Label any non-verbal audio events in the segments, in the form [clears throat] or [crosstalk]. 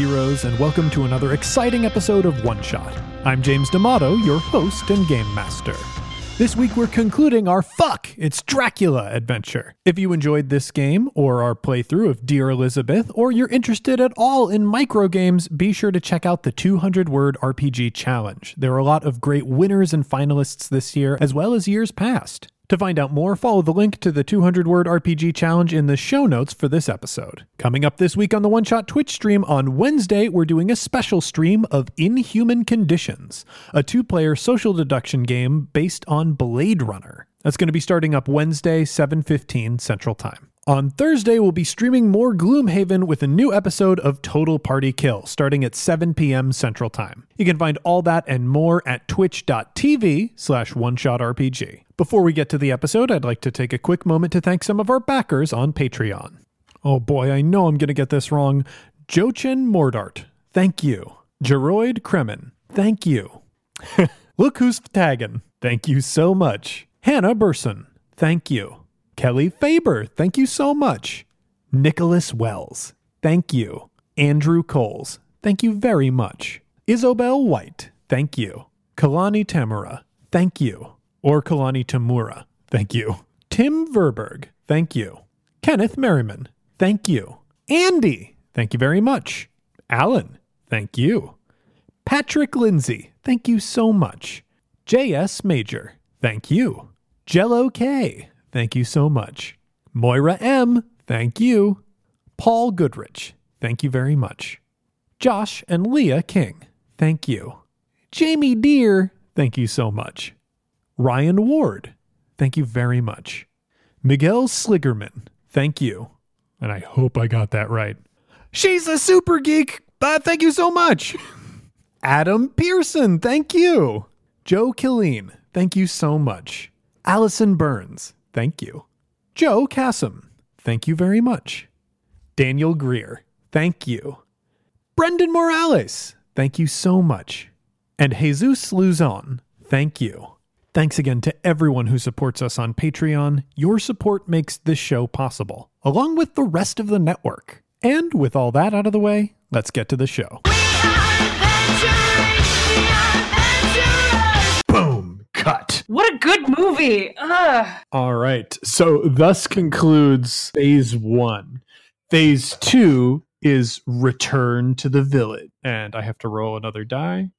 heroes, and welcome to another exciting episode of One Shot. I'm James D'Amato, your host and game master. This week we're concluding our Fuck, It's Dracula adventure. If you enjoyed this game, or our playthrough of Dear Elizabeth, or you're interested at all in micro games, be sure to check out the 200 word RPG challenge. There are a lot of great winners and finalists this year, as well as years past. To find out more, follow the link to the 200 word RPG challenge in the show notes for this episode. Coming up this week on the One Shot Twitch stream on Wednesday, we're doing a special stream of Inhuman Conditions, a two player social deduction game based on Blade Runner. That's going to be starting up Wednesday, 7:15 Central Time. On Thursday, we'll be streaming more Gloomhaven with a new episode of Total Party Kill, starting at 7 p.m. Central Time. You can find all that and more at twitch.tv slash one-shot-RPG. Before we get to the episode, I'd like to take a quick moment to thank some of our backers on Patreon. Oh boy, I know I'm going to get this wrong. Jochen Mordart, thank you. Geroid Kremen, thank you. [laughs] Look who's tagging, thank you so much. Hannah Burson, thank you. Kelly Faber, thank you so much. Nicholas Wells, thank you. Andrew Coles, thank you very much. Isobel White, thank you. Kalani Tamura, thank you. Or Kalani Tamura, thank you. Tim Verberg, thank you. Kenneth Merriman, thank you. Andy, thank you very much. Alan, thank you. Patrick Lindsay, thank you so much. J.S. Major, thank you. Jello K, Thank you so much. Moira M., thank you. Paul Goodrich, thank you very much. Josh and Leah King, thank you. Jamie Deere, thank you so much. Ryan Ward, thank you very much. Miguel Sligerman, thank you. And I hope I got that right. She's a super geek, but thank you so much. Adam Pearson, thank you. Joe Killeen, thank you so much. Allison Burns, thank you. Joe Cassim, thank you very much. Daniel Greer, thank you. Brendan Morales, thank you so much. And Jesus Luzon, thank you. Thanks again to everyone who supports us on Patreon. Your support makes this show possible, along with the rest of the network. And with all that out of the way, let's get to the show. Cut. What a good movie. Ugh. All right. So, thus concludes phase one. Phase two is return to the village. And I have to roll another die.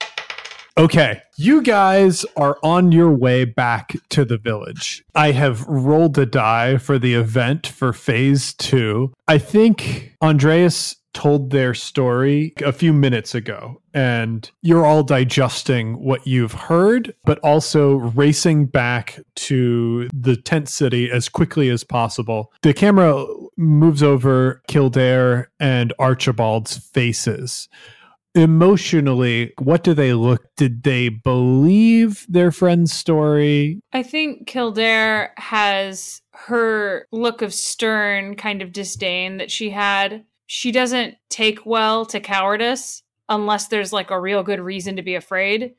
Okay. You guys are on your way back to the village. I have rolled a die for the event for phase two. I think Andreas told their story a few minutes ago. And you're all digesting what you've heard but also racing back to the tent city as quickly as possible. The camera moves over kildare and archibald's faces. Emotionally what do they look did they believe their friend's story? I think Kildare has her look of stern kind of disdain that she had. She doesn't take well to cowardice unless there's like a real good reason to be afraid.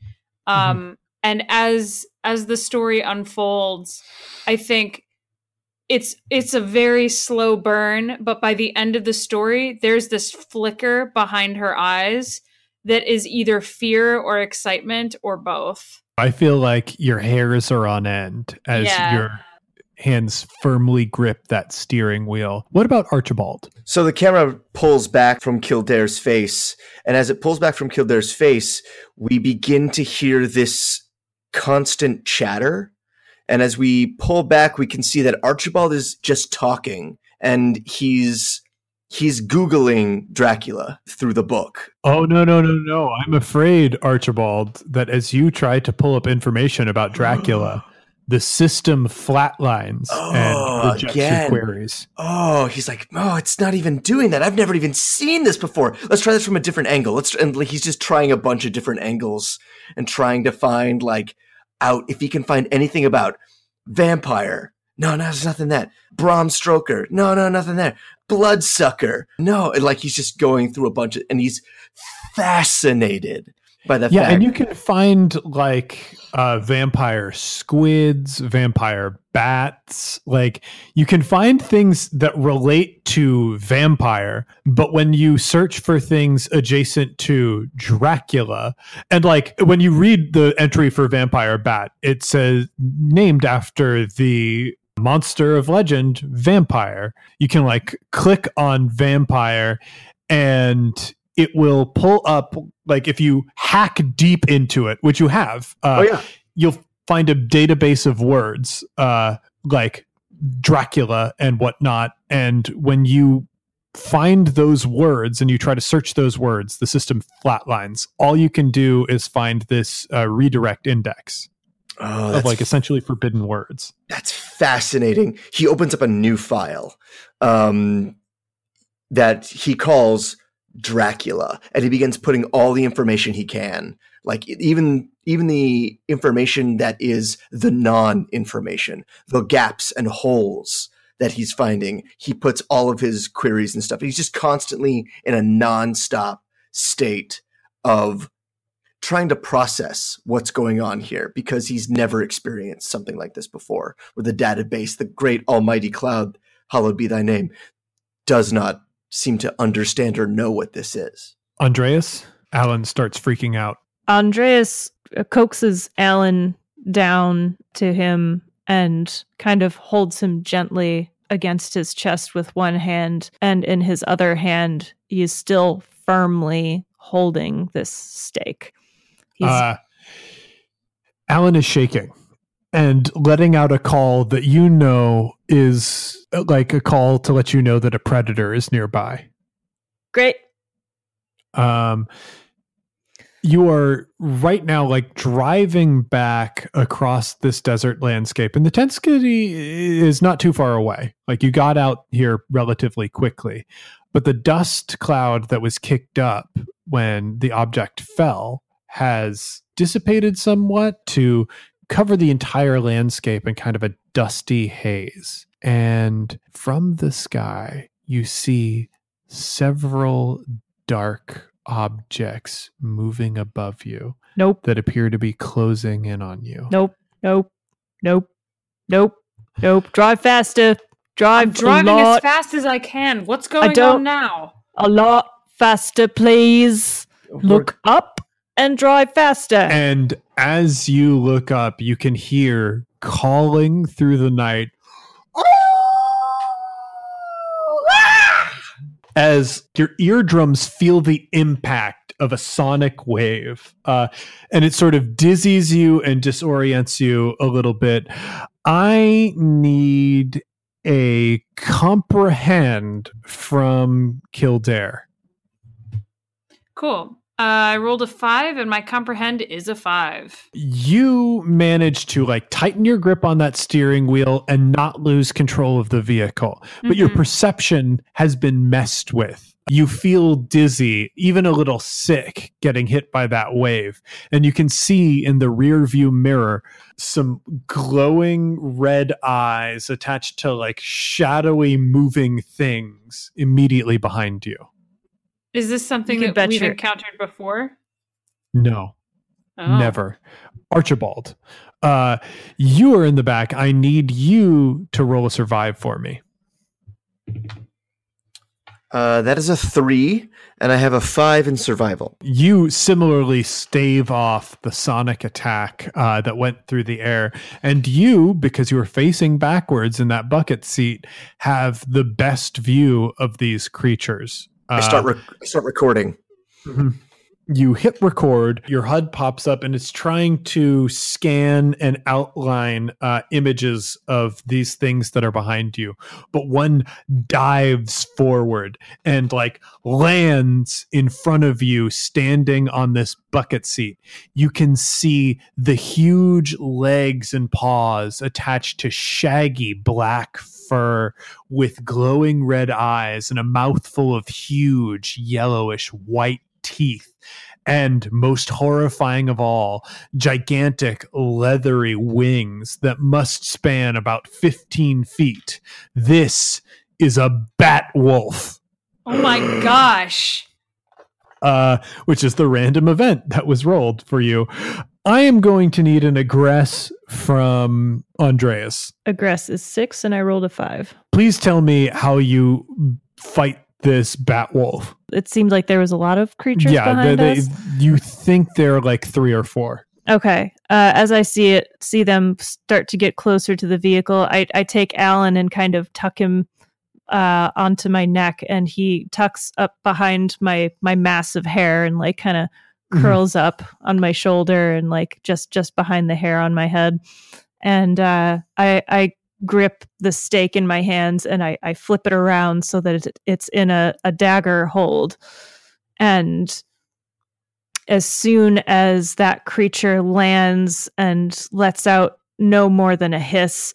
Um and as as the story unfolds, I think it's it's a very slow burn, but by the end of the story, there's this flicker behind her eyes that is either fear or excitement or both. I feel like your hairs are on end as Yeah. your hands firmly grip that steering wheel. What about Archibald? So the camera pulls back from Kildare's face, and as it pulls back from Kildare's face, we begin to hear this constant chatter. And as we pull back, we can see that Archibald is just talking, and he's he's googling Dracula through the book. Oh no no no no! I'm afraid, Archibald, that as you try to pull up information about Dracula, [gasps] [clears throat] the system flatlines Oh, and rejects your again. queries. Oh, he's like, oh, it's not even doing that. I've never even seen this before. Let's try this from a different angle. Let's and like he's just trying a bunch of different angles and trying to find like out if he can find anything about vampire. No, no, there's nothing that. Bram Stoker. No, no, nothing there. Bloodsucker. No, and like he's just going through a bunch of and he's fascinated by the Yeah, fact. and you can find like uh, vampire squids, vampire bats. Like you can find things that relate to vampire, but when you search for things adjacent to Dracula, and like when you read the entry for vampire bat, it says named after the monster of legend vampire. You can like click on vampire and it will pull up like if you hack deep into it which you have uh, oh yeah. you'll find a database of words uh, like dracula and whatnot and when you find those words and you try to search those words the system flatlines all you can do is find this uh, redirect index Oh, of like essentially forbidden words That's fascinating. He opens up a new file um, that he calls Dracula, and he begins putting all the information he can, like even even the information that is the non-information, the gaps and holes that he's finding. He puts all of his queries and stuff. He's just constantly in a non-stop state of trying to process what's going on here because he's never experienced something like this before where the database the great almighty cloud hallowed be thy name does not seem to understand or know what this is. Andreas alan starts freaking out. Andreas coaxes Alan down to him and kind of holds him gently against his chest with one hand, and in his other hand, he is still firmly holding this stake. He's Uh, Alan is shaking and letting out a call that you know is like a call to let you know that a predator is nearby. great. Um, you are right now like driving back across this desert landscape, and the tent city is not too far away. Like you got out here relatively quickly, but the dust cloud that was kicked up when the object fell has dissipated somewhat to cover the entire landscape in kind of a dusty haze. And from the sky, you see several dark objects moving above you Nope. that appear to be closing in on you. Nope. Nope. Nope. Nope. Nope. Drive faster. Drive I'm driving a lot, as fast as I can. What's going don't- on now? a lot faster, please. Look up and drive faster. And as you look up, you can hear calling through the night as your eardrums feel the impact of a sonic wave. Uh, and it sort of dizzies you and disorients you a little bit. I need a comprehend from Kildare. Cool. Uh, I rolled a five, and my comprehend is a five. you manage to like tighten your grip on that steering wheel and not lose control of the vehicle but your Mhm. perception has been messed with you feel dizzy even a little sick getting hit by that wave and you can see in the rear view mirror some glowing red eyes attached to like shadowy moving things immediately behind you Is this something You that bet we've your- encountered before? no Oh. Never. Archibald, uh, you are in the back. I need you to roll a survive for me. uh, that is a three and i have a five in survival You similarly stave off the sonic attack uh, that went through the air. And you, because you were facing backwards in that bucket seat, have the best view of these creatures. I start Uh, rec- I start recording Mhm. You hit record, your HUD pops up, and it's trying to scan and outline uh, images of these things that are behind you. But one dives forward and like lands in front of you, standing on this bucket seat. You can see the huge legs and paws attached to shaggy black fur with glowing red eyes and a mouthful of huge yellowish white teeth. And most horrifying of all, gigantic leathery wings that must span about 15 feet. This is a bat wolf, Oh my gosh. uh, which is the random event that was rolled for you. I am going to need an aggress from Andreas. Aggress is six, and I rolled a five. Please tell me how you fight this bat wolf. It seemed like there was a lot of creatures yeah, they, they, you think they're like three or four. Okay. Uh, as I see it, see them start to get closer to the vehicle, I, I take Alan and kind of tuck him uh, onto my neck, and he tucks up behind my my massive hair and like kind of. Curls up on my shoulder and like just just behind the hair on my head. And uh, I I grip the stake in my hands and I, I flip it around so that it, it's in a, a dagger hold. And as soon as that creature lands and lets out no more than a hiss,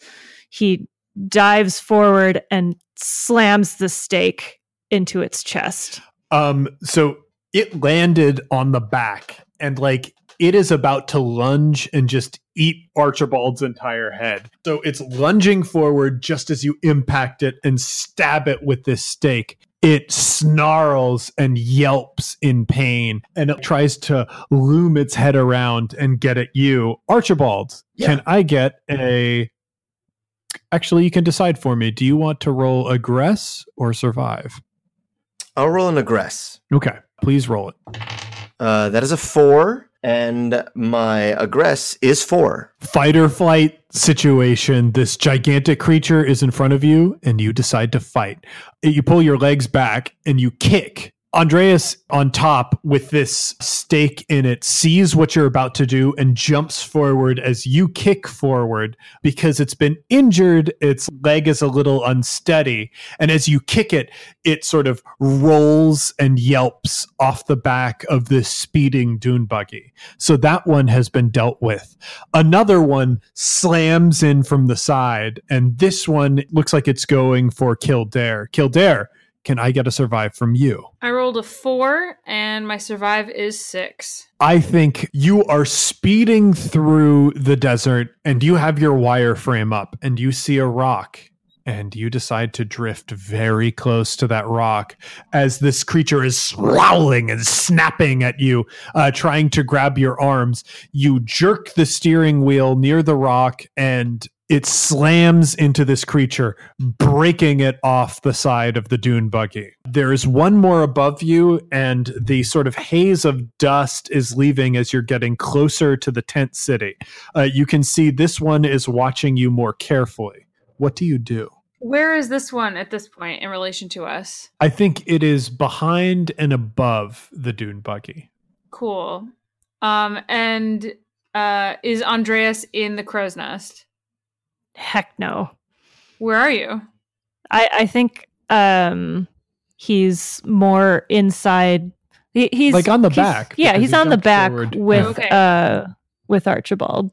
he dives forward and slams the stake into its chest. Um, so it landed on the back and like it is about to lunge and just eat Archibald's entire head. So it's lunging forward just as you impact it and stab it with this stake. It snarls and yelps in pain and it tries to loom its head around and get at you. Archibald, Yeah. can I get a. Actually, you can decide for me. Do you want to roll aggress or survive? I'll roll an aggress. Okay, please roll it. Uh, that is a four, and my aggress is four. fight or flight situation. This gigantic creature is in front of you, and you decide to fight. You pull your legs back and you kick. Andreas on top with this stake in it sees what you're about to do and jumps forward as you kick forward because it's been injured. Its leg is a little unsteady. And as you kick it, it sort of rolls and yelps off the back of this speeding dune buggy. So that one has been dealt with. Another one slams in from the side, and this one looks like it's going for Kildare. Kildare, can I get a survive from you? I rolled a four, and my survive is six. I think you are speeding through the desert and you have your wireframe up and you see a rock and you decide to drift very close to that rock as this creature is growling and snapping at you, uh, trying to grab your arms. You jerk the steering wheel near the rock and it slams into this creature, breaking it off the side of the dune buggy. There is one more above you, and the sort of haze of dust is leaving as you're getting closer to the tent city. Uh, you can see this one is watching you more carefully. What do you do? Where is this one at this point in relation to us? I think it is behind and above the dune buggy. Cool. Um, and uh, is Andreas in the crow's nest? Heck no. Where are you? I, I think um he's more inside he, he's Like on the back, Yeah, because he's he on the back forward. with Okay. uh with Archibald.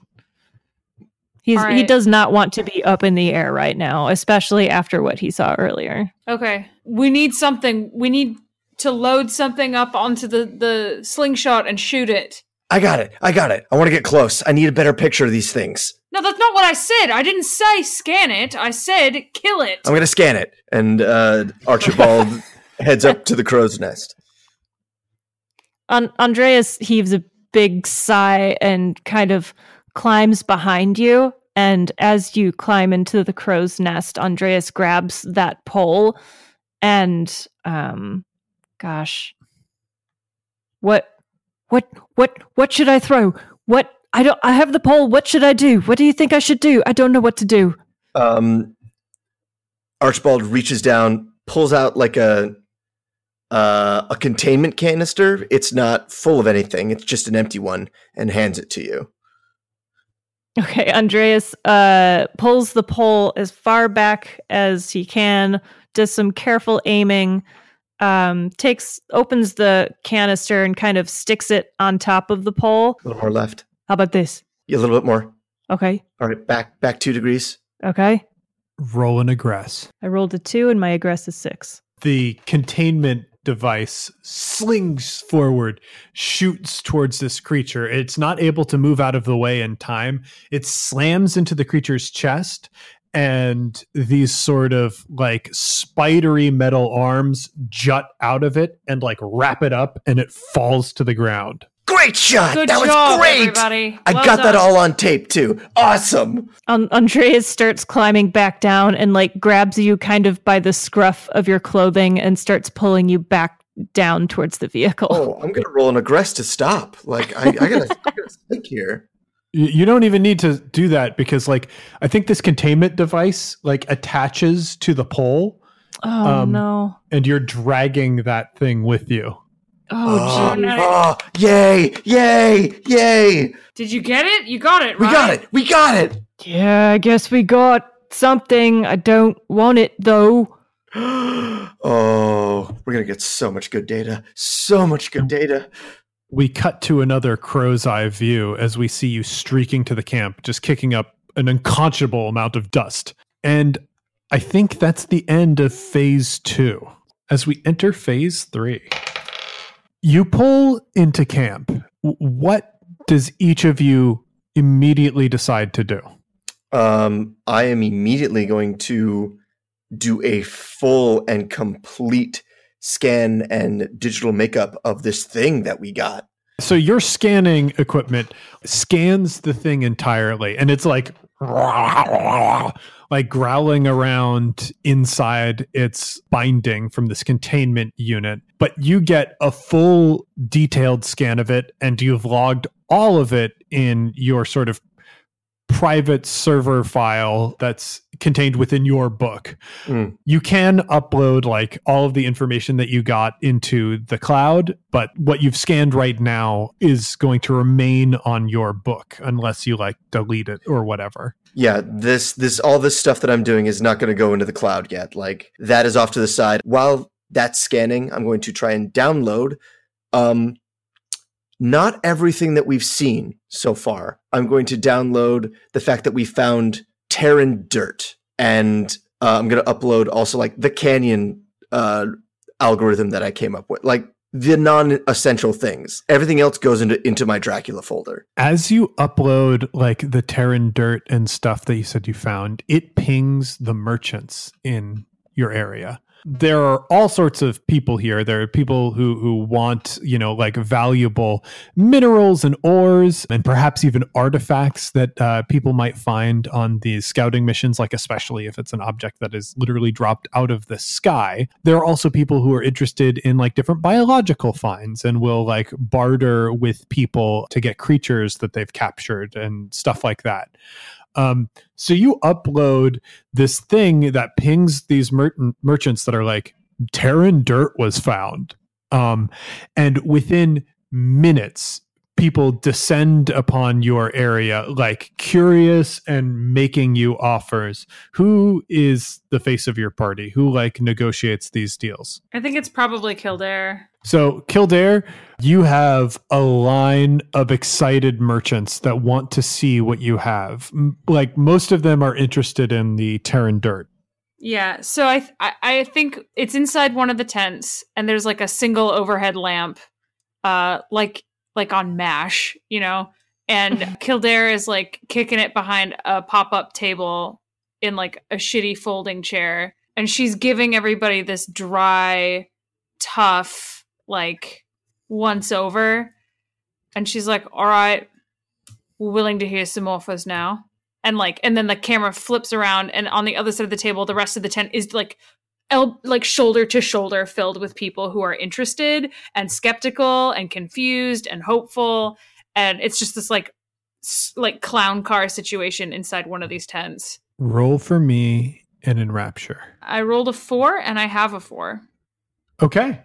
He's All he does not want to be up in the air right now, especially after what he saw earlier. Okay. We need something. We need to load something up onto the, the slingshot and shoot it. I got it. I got it. I want to get close. I need a better picture of these things. No, that's not what I said. I didn't say scan it. I said kill it. I'm going to scan it. And uh, Archibald [laughs] heads up to the crow's nest. An- Andreas heaves a big sigh and kind of climbs behind you. And as you climb into the crow's nest, Andreas grabs that pole and, um, gosh, what, what, what, what should I throw? What? I don't. I have the pole. What should I do? What do you think I should do? I don't know what to do. Um, Archibald reaches down, pulls out like a uh, a containment canister. It's not full of anything. It's just an empty one, and hands it to you. Okay, Andreas uh, pulls the pole as far back as he can, does some careful aiming, um, takes opens the canister and kind of sticks it on top of the pole. A little more left. How about this? Yeah, a little bit more. Okay, All right, back back two degrees. okay. Roll an aggress. I rolled a two and my aggress is six. the containment device slings forward, shoots towards this creature. It's not able to move out of the way in time. It slams into the creature's chest, and these sort of like spidery metal arms jut out of it and like wrap it up, and it falls to the ground. Great shot. Good that was great. everybody. I Well got that all on tape too. Awesome. Um, Andreas starts climbing back down and like grabs you kind of by the scruff of your clothing and starts pulling you back down towards the vehicle. Oh, I'm gonna roll an aggress to stop. Like I, I gotta, I gotta [laughs] think here. You you don't even need to do that because, like, I think this containment device like attaches to the pole, Oh, um, no. and you're dragging that thing with you. Oh, Oh, oh, yay, yay, yay! Did you get it? You got it, right? We got it. We got it. Yeah, I guess we got something. I don't want it though. [gasps] oh, we're gonna get so much good data. So much good data. We cut to another crow's eye view as we see you streaking to the camp, just kicking up an unconscionable amount of dust. And I think that's the end of phase two. As we enter phase three, you pull into camp. What does each of you immediately decide to do? Um, I am immediately going to do a full and complete scan and digital makeup of this thing that we got. So your scanning equipment scans the thing entirely, and it's like like growling around inside its binding from this containment unit. But you get a full detailed scan of it, and you've logged all of it in your sort of private server file that's contained within your book. Mm. You can upload like all of the information that you got into the cloud, but what you've scanned right now is going to remain on your book unless you like delete it or whatever. Yeah, this this all this stuff that I'm doing is not going to go into the cloud yet. Like that is off to the side. While that's scanning, I'm going to try and download um not everything that we've seen so far. I'm going to download the fact that we found Terran dirt and uh, I'm going to upload also like the canyon uh algorithm that I came up with. Like the non-essential things. Everything else goes into into my Dracula folder. As you upload like the Terran dirt and stuff that you said you found, it pings the merchants in your area. There are all sorts of people here. There are people who who want, you know, like valuable minerals and ores, and perhaps even artifacts that uh, people might find on these scouting missions. Like especially if it's an object that is literally dropped out of the sky. There are also people who are interested in like different biological finds and will like barter with people to get creatures that they've captured and stuff like that. Um, so you upload this thing that pings these mer- merchants that are like Terran dirt was found, um, and within minutes, people descend upon your area like curious and making you offers. Who is the face of your party? Who like negotiates these deals? I think it's probably Kildare. So, Kildare, you have a line of excited merchants that want to see what you have. Like most of them are interested in the Terran dirt. Yeah, so I, th- I I think it's inside one of the tents, and there's like a single overhead lamp, uh, like like on Mash, you know. And [laughs] Kildare is like kicking it behind a pop up table in like a shitty folding chair, and she's giving everybody this dry, tough like once over, and she's like, "All right, we're willing to hear some offers now." and like and then the camera flips around and on the other side of the table the rest of the tent is like el- like shoulder to shoulder filled with people who are interested and skeptical and confused and hopeful and it's just this like s- like clown car situation inside one of these tents Roll for me and enrapture. i rolled a 4 and i have a 4 Okay.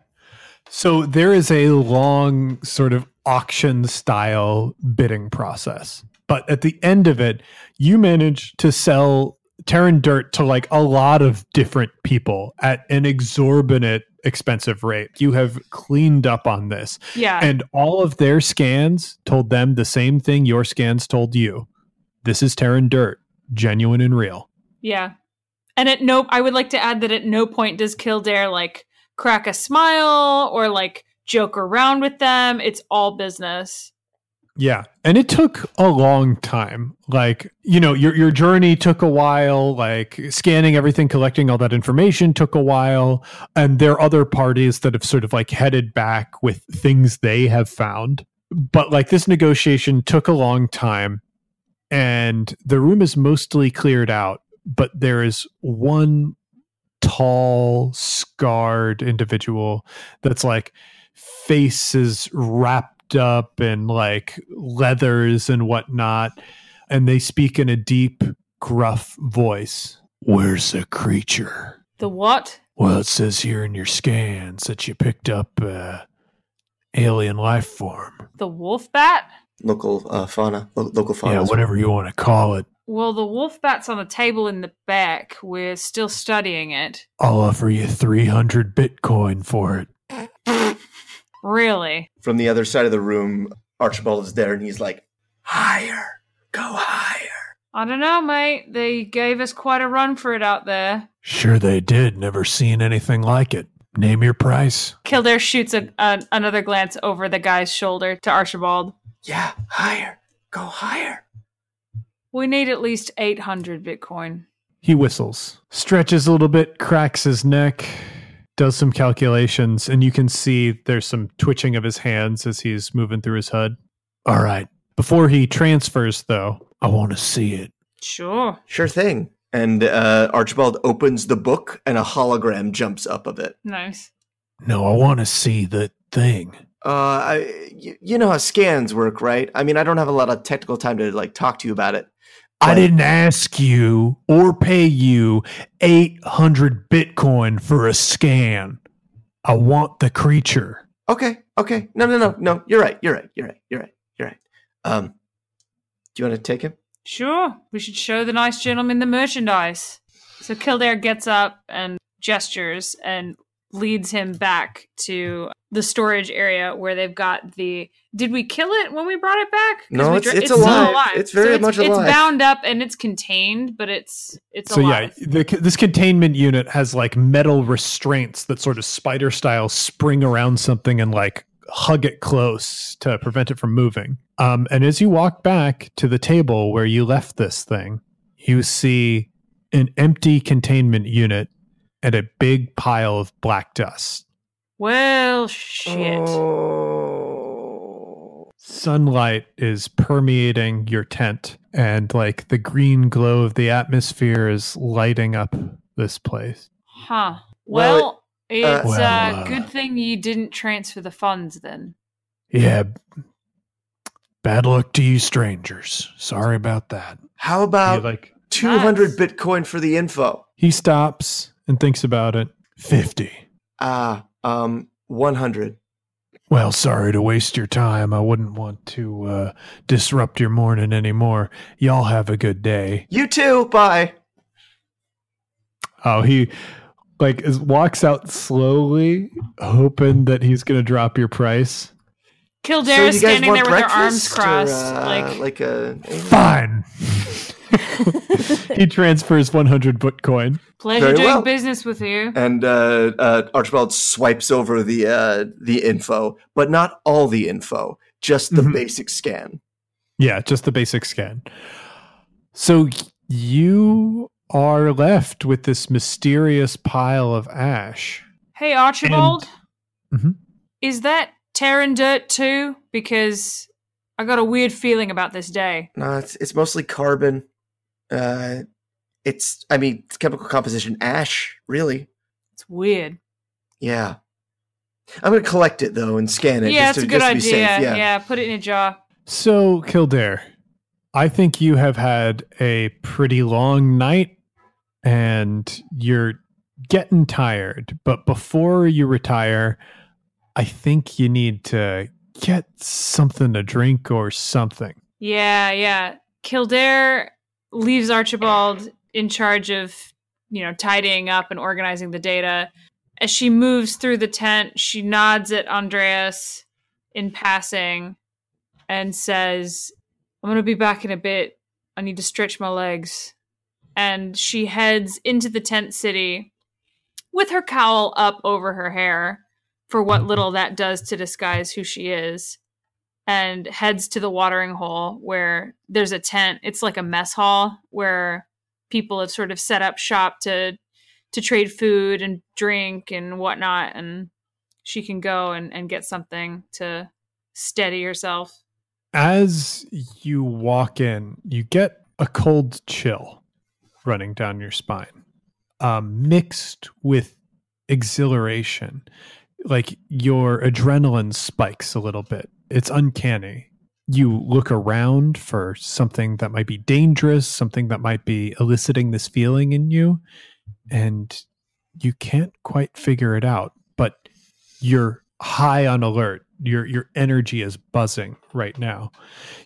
So there is a long sort of auction style bidding process. But at the end of it, you manage to sell Terran dirt to like a lot of different people at an exorbitant expensive rate. You have cleaned up on this. yeah And all of their scans told them the same thing your scans told you. This is Terran dirt, genuine and real. Yeah. And at no I would like to add that at no point does Kildare like crack a smile or like joke around with them. It's all business. Yeah. And it took a long time. Like, you know, your your journey took a while, like scanning everything, collecting all that information took a while. And there are other parties that have sort of like headed back with things they have found. but like this negotiation took a long time and the room is mostly cleared out, but there is one tall, scarred individual that's like faces wrapped up in like leathers and whatnot. And they speak in a deep, gruff voice. Where's the creature? The what? Well, it says here in your scans that you picked up uh, alien life form. The wolf bat? Local uh, fauna, lo- local fauna. Yeah, as well. whatever you want to call it. Well, the wolf bat's on the table in the back. We're still studying it. I'll offer you 300 Bitcoin for it. Really? From the other side of the room, Archibald is there, and he's like, "Higher, go higher." I don't know, mate. They gave us quite a run for it out there. Sure, they did. Never seen anything like it. Name your price. Kildare shoots a, a, another glance over the guy's shoulder to Archibald. Yeah, higher, go higher. We need at least 800 Bitcoin. He whistles, stretches a little bit, cracks his neck, does some calculations, and you can see there's some twitching of his hands as he's moving through his HUD. All right. Before he transfers, though, I want to see it. Sure. Sure thing. And uh, Archibald opens the book, and a hologram jumps up of it. Nice. No, I want to see the thing. Uh, I, you, you know how scans work, right? I mean, I don't have a lot of technical time to like talk to you about it. I didn't ask you or pay you 800 Bitcoin for a scan. I want the creature. Okay, okay. No, no, no, no. You're right. You're right. You're right. You're right. You're right. Um, do you want to take him? Sure. We should show the nice gentleman the merchandise. So Kildare gets up and gestures and leads him back to the storage area where they've got the. Did we kill it when we brought it back No, we it's- it's still alive. It's very so much it's, alive. It's bound up and it's contained, but it's it's So alive. yeah, the, this containment unit has like metal restraints that sort of spider style spring around something and like hug it close to prevent it from moving. Um, and as you walk back to the table where you left this thing, you see an empty containment unit and a big pile of black dust. Well, shit. Oh. Sunlight is permeating your tent, and like the green glow of the atmosphere is lighting up this place. Huh. Well, Well, it's Well, a uh, good thing you didn't transfer the funds then. Yeah. Bad luck to you strangers. Sorry about that. How He, about like 200 Nice. Bitcoin for the info? he stops and thinks about it. 50. Ah, um, 100. Well, sorry to waste your time. I wouldn't want to uh, disrupt your morning anymore. Y'all have a good day. You too. Bye. Oh, he like is, walks out slowly, hoping that he's going to drop your price. Kildare so you standing there with their arms breakfast or, crossed, uh, like like a Fine. [laughs] he transfers 100 Bitcoin. pleasure very doing well. business with you. and uh, uh, Archibald swipes over the uh, the info, but not all the info, just the Mhm. basic scan. Yeah, just the basic scan. So you are left with this mysterious pile of ash. Hey Archibald, Mhm. is that Terran dirt too? Because I got a weird feeling about this day. No, it's it's mostly carbon. Uh, it's I mean it's chemical composition ash, really. It's weird. Yeah. I'm gonna collect it though and scan it. yeah, just it's to, a good just idea. yeah. Yeah. put it in a jar. So, Kildare, I think you have had a pretty long night and you're getting tired. But before you retire, I think you need to get something to drink or something. Yeah, yeah. Kildare leaves Archibald in charge of, you know, tidying up and organizing the data. As she moves through the tent, she nods at Andreas in passing and says, I'm going to be back in a bit. I need to stretch my legs. And she heads into the tent city with her cowl up over her hair for what little that does to disguise who she is and heads to the watering hole where there's a tent. It's like a mess hall where people have sort of set up shop to to trade food and drink and whatnot, and she can go and, and get something to steady yourself. As you walk in, you get a cold chill running down your spine, um, mixed with exhilaration. Like your adrenaline spikes a little bit. It's uncanny. You look around for something that might be dangerous, something that might be eliciting this feeling in you, and you can't quite figure it out. But you're high on alert your your energy is buzzing right now.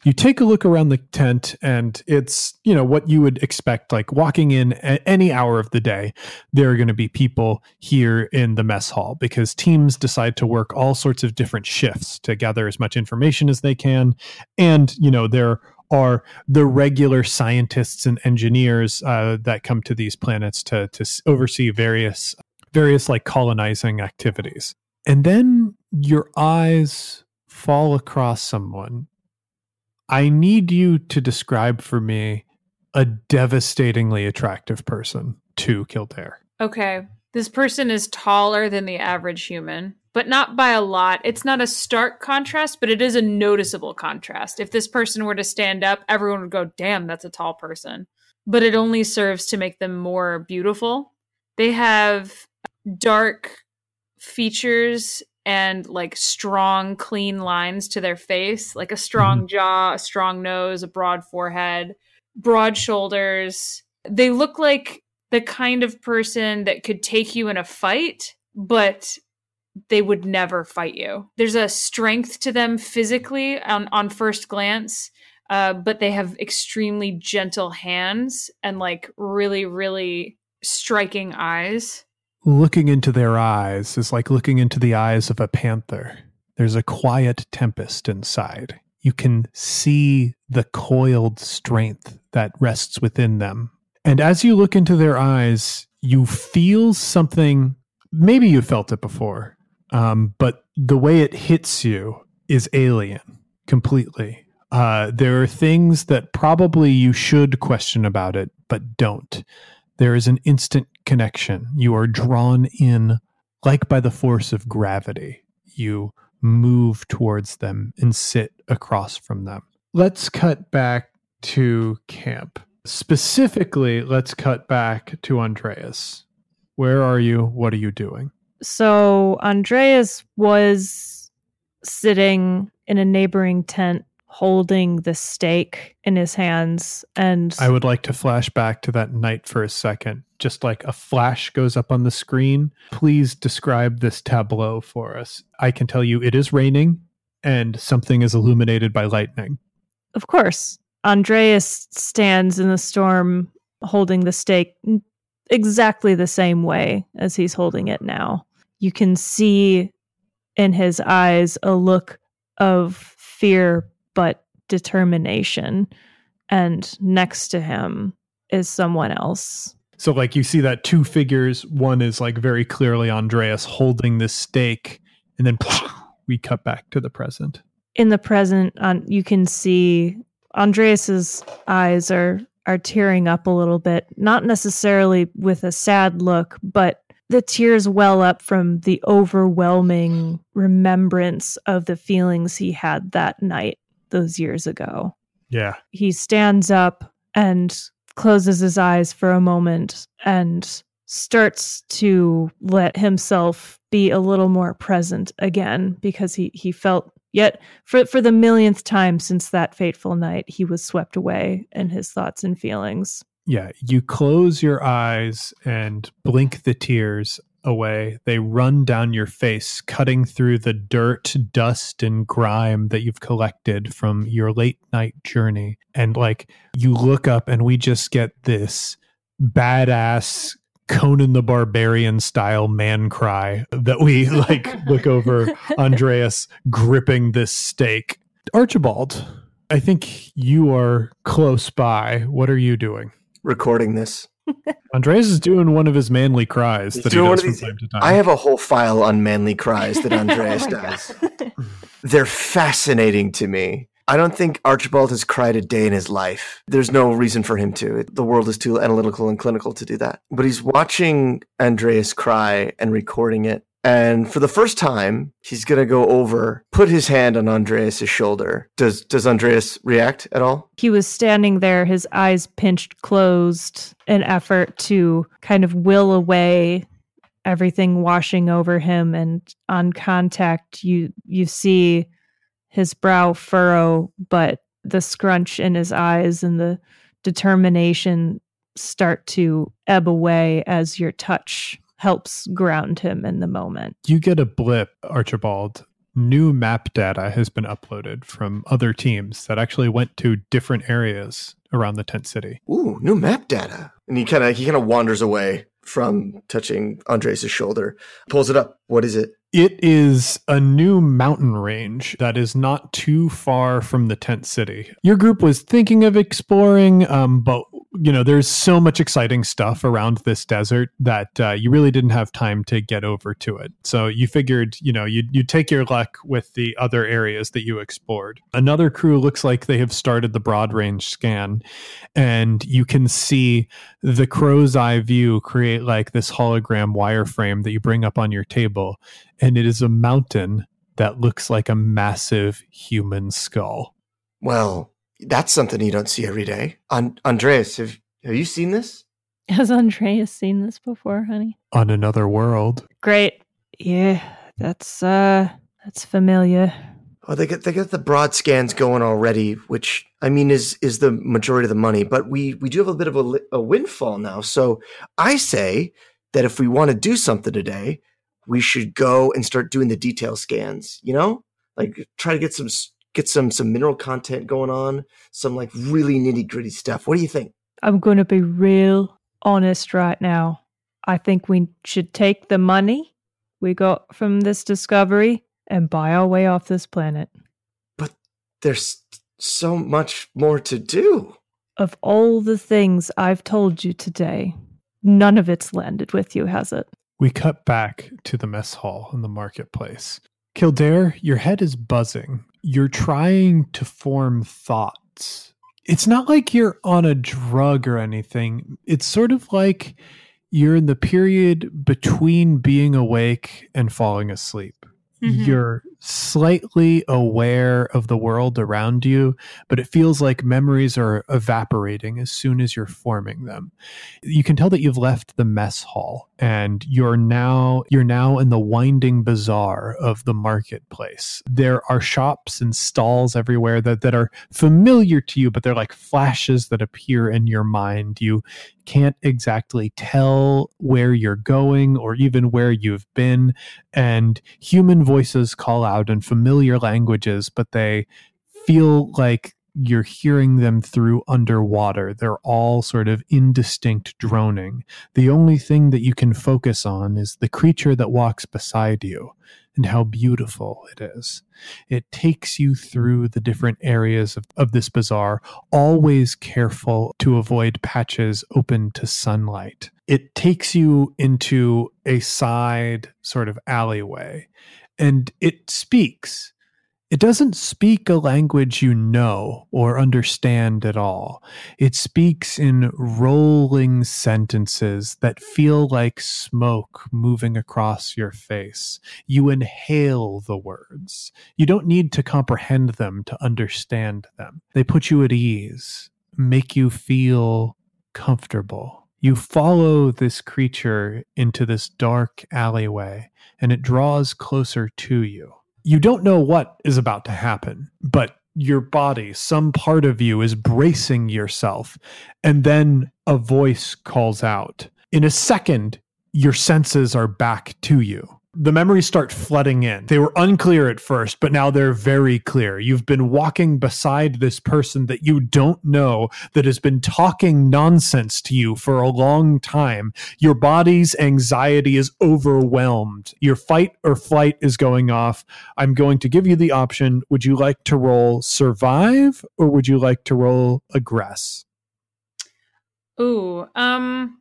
You take a look around the tent and it's, you know, what you would expect like walking in at any hour of the day, there are going to be people here in the mess hall because teams decide to work all sorts of different shifts to gather as much information as they can and, you know, there are the regular scientists and engineers uh, that come to these planets to to oversee various various like colonizing activities. And then your eyes fall across someone, I need you to describe for me a devastatingly attractive person to Kildare. Okay. This person is taller than the average human, but not by a lot. It's not a stark contrast, but it is a noticeable contrast. If this person were to stand up, everyone would go, damn, that's a tall person. But it only serves to make them more beautiful. They have dark features and like strong, clean lines to their face, like a strong mm-hmm. jaw, a strong nose, a broad forehead, broad shoulders. They look like the kind of person that could take you in a fight, but they would never fight you. There's a strength to them physically on, on first glance, uh, but they have extremely gentle hands and like really, really striking eyes looking into their eyes is like looking into the eyes of a panther. There's a quiet tempest inside. You can see the coiled strength that rests within them. And as you look into their eyes, you feel something. Maybe you felt it before, um, but the way it hits you is alien completely. Uh, there are things that probably you should question about it, but don't. There is an instant connection. You are drawn in like by the force of gravity. You move towards them and sit across from them. Let's cut back to camp. Specifically, let's cut back to Andreas. Where are you? What are you doing? So, Andreas was sitting in a neighboring tent holding the stake in his hands and I would like to flash back to that night for a second. Just like a flash goes up on the screen. Please describe this tableau for us. I can tell you it is raining and something is illuminated by lightning. Of course. Andreas stands in the storm holding the stake exactly the same way as he's holding it now. You can see in his eyes a look of fear but determination. And next to him is someone else. So, like, you see that two figures. One is like very clearly Andreas holding this stake, and then [laughs] we cut back to the present. In the present, um, you can see Andreas's eyes are are tearing up a little bit, not necessarily with a sad look, but the tears well up from the overwhelming remembrance of the feelings he had that night those years ago. Yeah. He stands up and closes his eyes for a moment and starts to let himself be a little more present again because he he felt yet for for the millionth time since that fateful night he was swept away in his thoughts and feelings yeah you close your eyes and blink the tears away. They run down your face, cutting through the dirt, dust, and grime that you've collected from your late night journey. And like you look up, and we just get this badass Conan the Barbarian style man cry that we [laughs] like look over Andreas gripping this stake. Archibald, I think you are close by. What are you doing? Recording this. Andreas is doing one of his manly cries He's that he does from time to time. I have a whole file on manly cries that [laughs] Andreas oh does. [laughs] They're fascinating to me. I don't think Archibald has cried a day in his life. There's no reason for him to. The world is too analytical and clinical to do that. But he's watching Andreas cry and recording it. And for the first time, he's going to go over, put his hand on Andreas's shoulder. Does does Andreas react at all? He was standing there, his eyes pinched closed, an effort to kind of will away everything washing over him and on contact you you see his brow furrow but the scrunch in his eyes and the determination start to ebb away as your touch helps ground him in the moment. You get a blip, Archibald. New map data has been uploaded from other teams that actually went to different areas around the tent city. Ooh, new map data. And he kind of he kind of wanders away from touching Andreas' shoulder. Pulls it up. What is it? It is a new mountain range that is not too far from the tent city. Your group was thinking of exploring, um, but you know, there's so much exciting stuff around this desert that uh, you really didn't have time to get over to it. So you figured, you know, you'd, you'd take your luck with the other areas that you explored. Another crew looks like they have started the broad range scan, and you can see the crow's eye view create like this hologram wireframe that you bring up on your table and it is a mountain that looks like a massive human skull. Well, that's something you don't see every day. An- Andreas, have have you seen this? Has Andreas seen this before, honey? On another world. Great. Yeah, that's uh that's familiar. Oh, they get they get the broad scans going already, which I mean is is the majority of the money. But we we do have a bit of a, a windfall now. So I say that if we want to do something today, we should go and start doing the detail scans. You know, like try to get some get some some mineral content going on, some like really nitty gritty stuff. What do you think? I'm going to be real honest right now. I think we should take the money we got from this discovery and buy our way off this planet. But there's so much more to do. Of all the things I've told you today, none of it's landed with you, has it? We cut back to the mess hall in the marketplace. Kildare, your head is buzzing. You're trying to form thoughts. It's not like you're on a drug or anything. It's sort of like you're in the period between being awake and falling asleep. Mm-hmm. You're slightly aware of the world around you, but it feels like memories are evaporating as soon as you're forming them. You can tell that you've left the mess hall and you're now you're now in the winding bazaar of the marketplace. There are shops and stalls everywhere that, that are familiar to you, but they're like flashes that appear in your mind. You can't exactly tell where you're going or even where you've been. And human voices call out in familiar languages, but they feel like you're hearing them through underwater. They're all sort of indistinct droning. The only thing that you can focus on is the creature that walks beside you and how beautiful it is. It takes you through the different areas of, of this bazaar, always careful to avoid patches open to sunlight. It takes you into a side sort of alleyway and it speaks it doesn't speak a language you know or understand at all. It speaks in rolling sentences that feel like smoke moving across your face. You inhale the words. You don't need to comprehend them to understand them. They put you at ease, make you feel comfortable. You follow this creature into this dark alleyway, and it draws closer to you you don't know what is about to happen, but your body, some part of you is bracing yourself. And then a voice calls out. In a second, your senses are back to you the memories start flooding in. They were unclear at first, but now they're very clear. You've been walking beside this person that you don't know that has been talking nonsense to you for a long time. Your body's anxiety is overwhelmed. Your fight or flight is going off. I'm going to give you the option. Would you like to roll survive or would you like to roll aggress? Ooh, um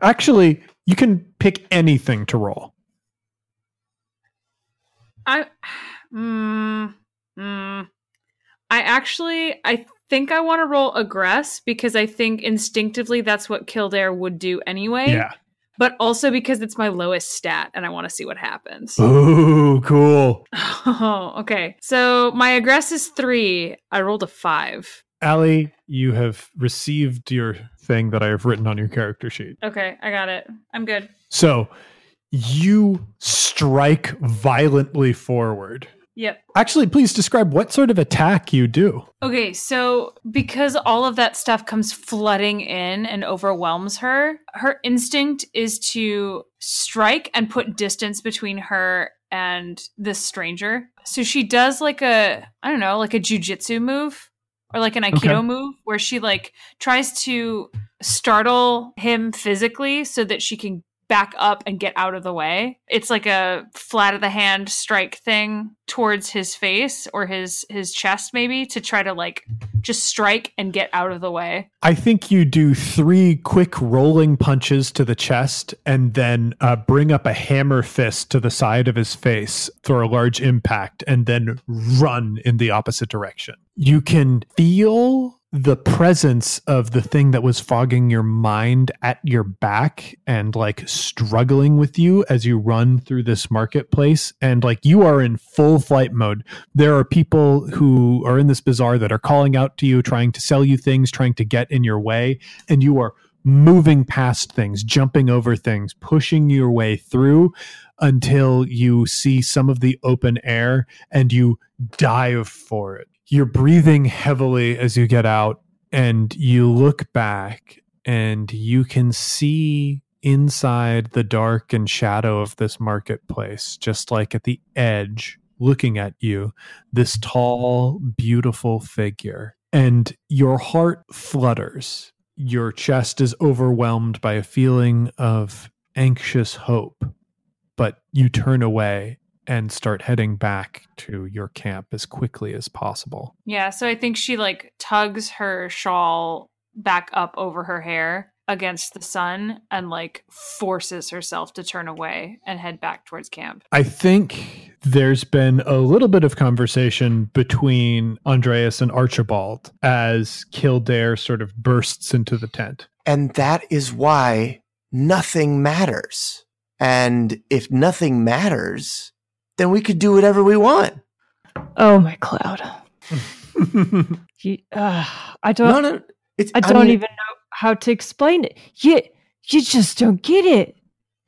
Actually, you can pick anything to roll. I, [sighs] mm, mm, I actually, I think I want to roll aggress because I think instinctively that's what Kildare would do anyway. Yeah. but also because it's my lowest stat and I want to see what happens. Ooh, cool. [laughs] Oh, okay. So my aggress is three. I rolled a five. Allie, you have received your thing that I have written on your character sheet. Okay, I got it. I'm good. So you strike violently forward. Yep. Actually, please describe what sort of attack you do. Okay, so because all of that stuff comes flooding in and overwhelms her, her instinct is to strike and put distance between her and this stranger. So she does like a, I don't know, like a jujitsu move or like an aikido Okay. move where she like tries to startle him physically so that she can back up and get out of the way. It's like a flat of the hand strike thing towards his face or his his chest maybe to try to like just strike and get out of the way. I think you do three quick rolling punches to the chest and then uh, bring up a hammer fist to the side of his face for a large impact and then run in the opposite direction. You can feel the presence of the thing that was fogging your mind at your back and like struggling with you as you run through this marketplace. And like you are in full flight mode. There are people who are in this bazaar that are calling out to you trying to sell you things trying to get in your way. And you are moving past things jumping over things pushing your way through until you see some of the open air and you dive for it you're breathing heavily as you get out and you look back and you can see inside the dark and shadow of this marketplace just like at the edge looking at you this tall beautiful figure. And your heart flutters. Your chest is overwhelmed by a feeling of anxious hope but you turn away and start heading back to your camp as quickly as possible. Yeah, so I think she like tugs her shawl back up over her hair against the sun and like forces herself to turn away and head back towards camp. I think there's been a little bit of conversation between Andreas and Archibald as Kildare sort of bursts into the tent. And that is why nothing matters. And if nothing matters, then we could do whatever we want. Oh my cloud. [laughs] You, uh, I don't. No, no, it's, I don't mean, even know how to explain it. You, you just don't get it.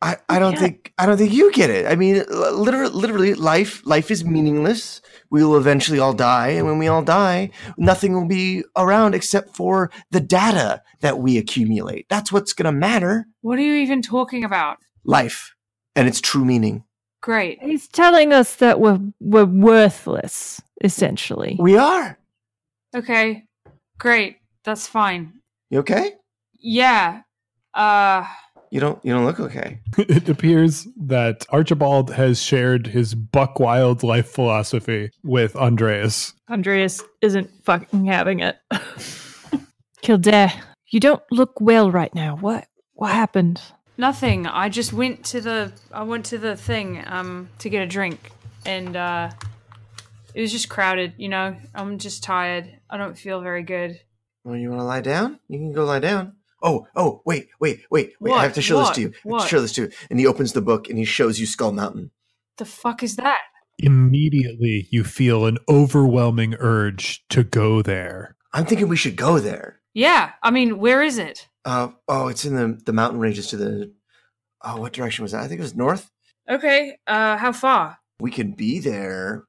I, I don't Yeah. think I don't think you get it. I mean, literally, literally, life life is meaningless. We will eventually all die, and when we all die, nothing will be around except for the data that we accumulate. That's what's going to matter. What are you even talking about? Life and its true meaning. Great. He's telling us that we're we're worthless, essentially. We are. Okay. Great. That's fine. You okay? Yeah. Uh You don't. You don't look okay. [laughs] it appears that Archibald has shared his buck wild life philosophy with Andreas. Andreas isn't fucking having it. [laughs] Kildare, you don't look well right now. What what happened? Nothing. I just went to the I went to the thing um to get a drink and uh it was just crowded, you know. I'm just tired. I don't feel very good. Well, you want to lie down? You can go lie down. Oh, oh, wait, wait, wait, wait! I have to show this to you. I have to show this to you. And he opens the book and he shows you Skull Mountain. The fuck is that? Immediately, you feel an overwhelming urge to go there. I'm thinking we should go there. Yeah, I mean, where is it? Uh, oh, it's in the the mountain ranges to the. Oh, what direction was that? I think it was north. Okay, uh how far? We can be there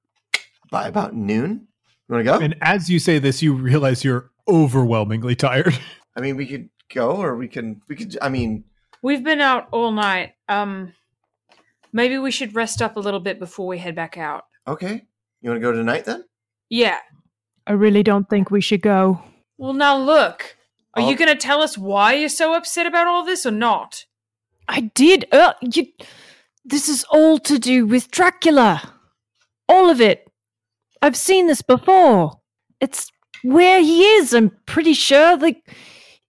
by about noon. You want to go? And as you say this, you realize you're overwhelmingly tired. [laughs] I mean, we could go, or we can. We could. I mean, We've been out all night. Um maybe we should rest up a little bit before we head back out. okay. You want to go tonight then? Yeah. I really don't think we should go. Well, now look. Are I'll- you going to tell us why you're so upset about all this or not? I did. Uh, you. This is all to do with Dracula. All of it. I've seen this before. It's where he is. I'm pretty sure. Like,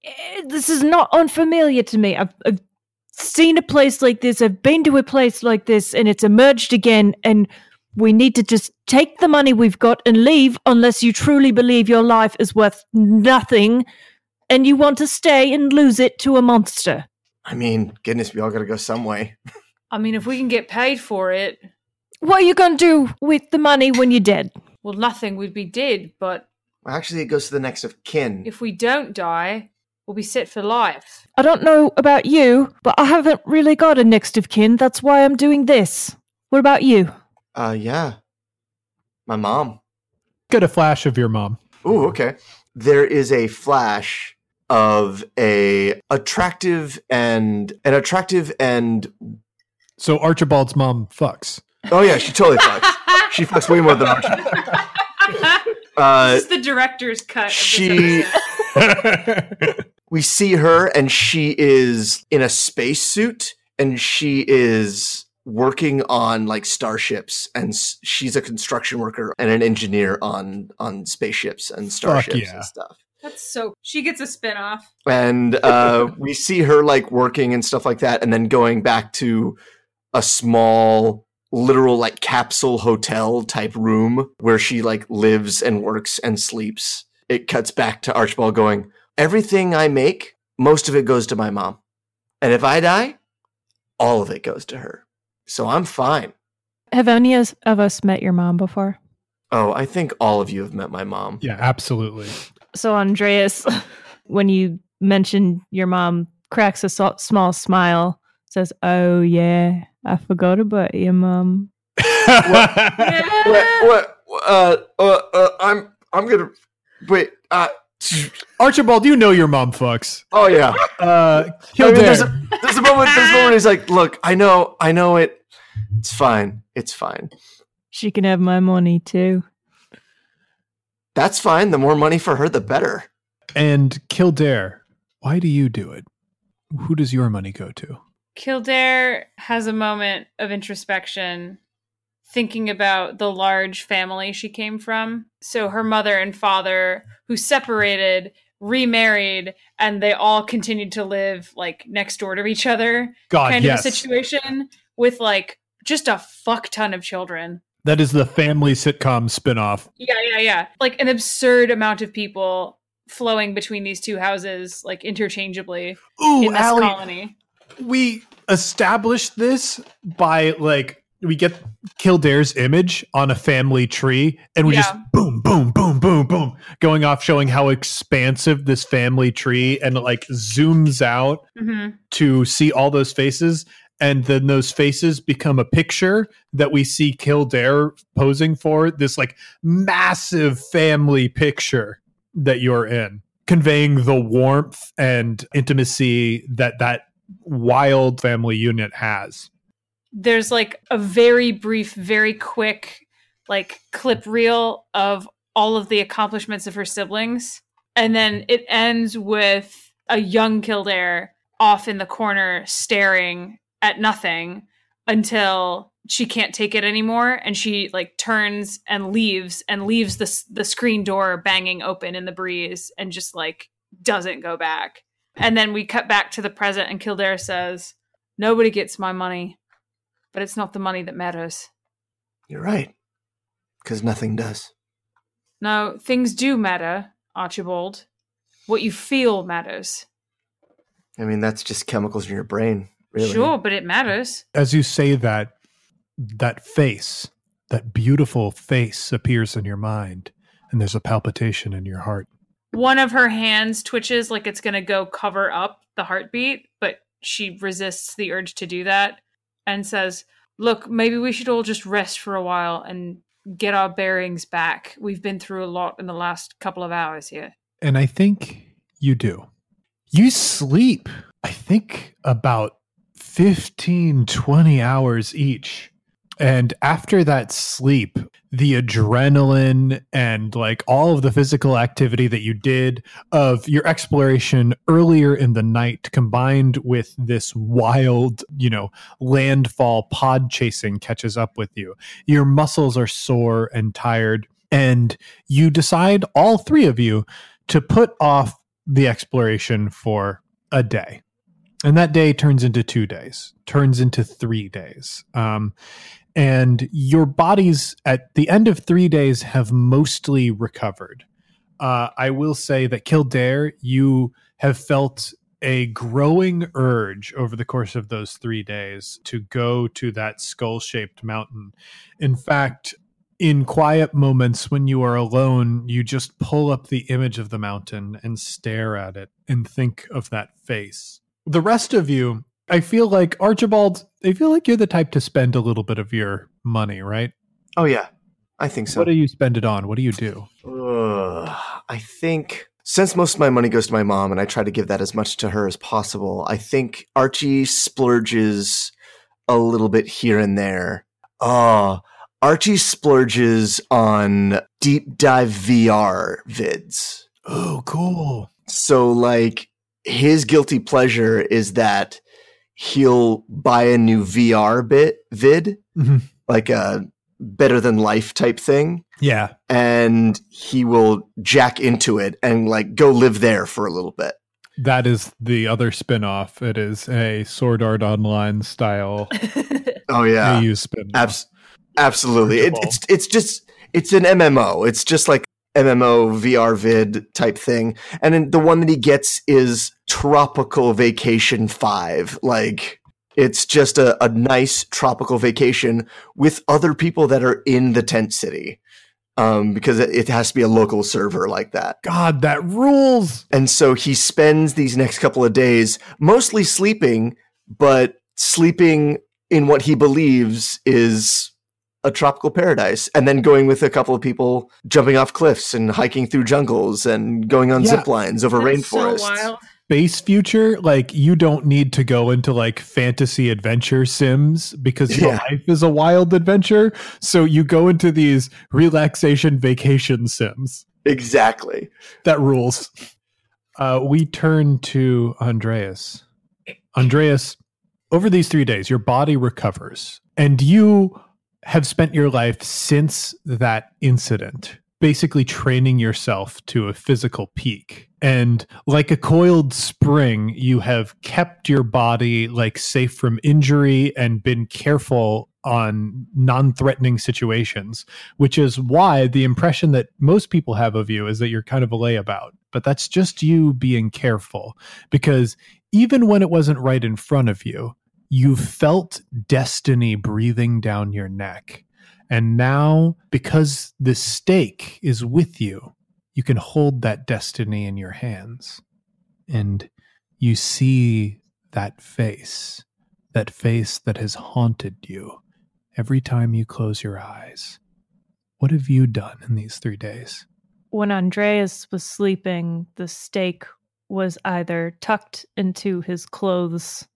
eh, this is not unfamiliar to me. I've, I've seen a place like this. I've been to a place like this, and it's emerged again. And we need to just take the money we've got and leave, unless you truly believe your life is worth nothing, and you want to stay and lose it to a monster. I mean, goodness, we all gotta go some way. I mean, if we can get paid for it, What are you going to do with the money when you're dead? well, nothing We'd be dead. But Well, actually, it goes to the next of kin. if we don't die, we'll be set for life. I don't know about you, but I haven't really got a next of kin. That's why I'm doing this. What about you? Uh, yeah. My mom. Get a flash of your mom. Ooh, okay. There is a flash of a attractive and an attractive and So Archibald's mom fucks. oh yeah, she totally fucks. She fucks way more than Archibald. [laughs] Uh, this is the director's cut. Of she- [laughs] we see her and she is in a spacesuit and she is working on like starships and she's a construction worker and an engineer on on spaceships and starships yeah. and stuff That's so. She gets a spinoff. and uh [laughs] we see her like working and stuff like that and then going back to a small literal like capsule hotel type room where she like lives and works and sleeps it cuts back to archibald going everything i make most of it goes to my mom and if i die all of it goes to her so i'm fine Have any of us met your mom before? oh i think all of you have met my mom yeah, absolutely. So, Andreas, [laughs] when you mention your mom, cracks a so- small smile, says, Oh, yeah, I forgot about your mom. what what uh, uh, uh i'm i'm gonna wait uh Archibald, you know your mom fucks. oh yeah Uh, I mean, there's, a, there's a moment. There's a moment. He's like, "Look, I know, I know it. It's fine. It's fine. She can have my money too. That's fine. The more money for her, the better." And Kildare, why do you do it? Who does your money go to? Kildare has a moment of introspection, thinking about the large family she came from. So her mother and father, who separated, remarried, and they all continued to live like next door to each other, God, kind yes. of a situation with like just a fuck ton of children. That is the family sitcom spinoff. Yeah, yeah, yeah. Like an absurd amount of people flowing between these two houses, like interchangeably Ooh, in this Allie, colony. we established this by like we get Kildare's image on a family tree, and we just boom, boom, boom, boom, boom, going off, showing how expansive this family tree, and it like zooms out hmm to see all those faces. And then those faces become a picture that we see Kildare posing for this like massive family picture that you're in, conveying the warmth and intimacy that that wild family unit has. there's like a very brief, very quick, like clip reel of all of the accomplishments of her siblings. And then it ends with a young Kildare off in the corner staring at nothing until she can't take it anymore and she like turns and leaves and leaves the the screen door banging open in the breeze and just like doesn't go back. And then we cut back to the present and Kildare says, "Nobody gets my money." but it's not the money that matters. You're right, because nothing does. No, things do matter, Archibald. What you feel matters. I mean, that's just chemicals in your brain, really. Sure, but it matters. As you say that, that face, that beautiful face appears in your mind, and there's a palpitation in your heart. One of her hands twitches like it's going to go cover up the heartbeat, but she resists the urge to do that and says, Look, maybe we should all just rest for a while and get our bearings back. We've been through a lot in the last couple of hours here. And I think you do. You sleep, I think, about 15, 20 hours each. And after that sleep, the adrenaline and like all of the physical activity that you did of your exploration earlier in the night combined with this wild, you know, landfall pod chasing catches up with you. Your muscles are sore and tired. And you decide, all three of you, to put off the exploration for a day. And that day turns into two days, turns into three days. Um, and your bodies at the end of three days have mostly recovered. Uh, I will say that Kildare, you have felt a growing urge over the course of those three days to go to that skull shaped mountain. In fact, in quiet moments when you are alone, you just pull up the image of the mountain and stare at it and think of that face. The rest of you, I feel like Archibald, I feel like you're the type to spend a little bit of your money, right? Oh yeah, I think so. What do you spend it on? What do you do? Ugh, I think since most of my money goes to my mom and I try to give that as much to her as possible, I think Archie splurges a little bit here and there. Oh, Archie splurges on deep dive VR vids. Oh, cool. So like his guilty pleasure is that he'll buy a new VR bit vid, Mhm. like a better than life type thing Yeah. and he will jack into it and like go live there for a little bit. That is the other spin-off. It is a Sword Art Online style [laughs] Oh yeah, AU spin. Abs- absolutely. It, it's it's just it's an MMO. It's just like MMO VR vid type thing. And then the one that he gets is Tropical Vacation Five. Like it's just a, a nice tropical vacation with other people that are in the tent city. Um, because it, it has to be a local server like that. God, that rules. And so he spends these next couple of days mostly sleeping, but sleeping in what he believes is a tropical paradise. And then going with a couple of people jumping off cliffs and hiking through jungles and going on Yeah. zip lines over That's so rainforests. wild. Space future, like you don't need to go into like fantasy adventure sims because your Yeah. life is a wild adventure. So you go into these relaxation vacation sims. Exactly. That rules. Uh, we turn to Andreas. Andreas, over these three days, your body recovers, and you have spent your life since that incident basically training yourself to a physical peak. And like a coiled spring, you have kept your body like safe from injury and been careful on non-threatening situations, which is why the impression that most people have of you is that you're kind of a layabout. But that's just you being careful because even when it wasn't right in front of you, you felt destiny breathing down your neck. And now, because the stake is with you, you can hold that destiny in your hands. And you see that face, that face that has haunted you every time you close your eyes. What have you done in these three days? when Andreas was sleeping, the stake was either tucked into his clothes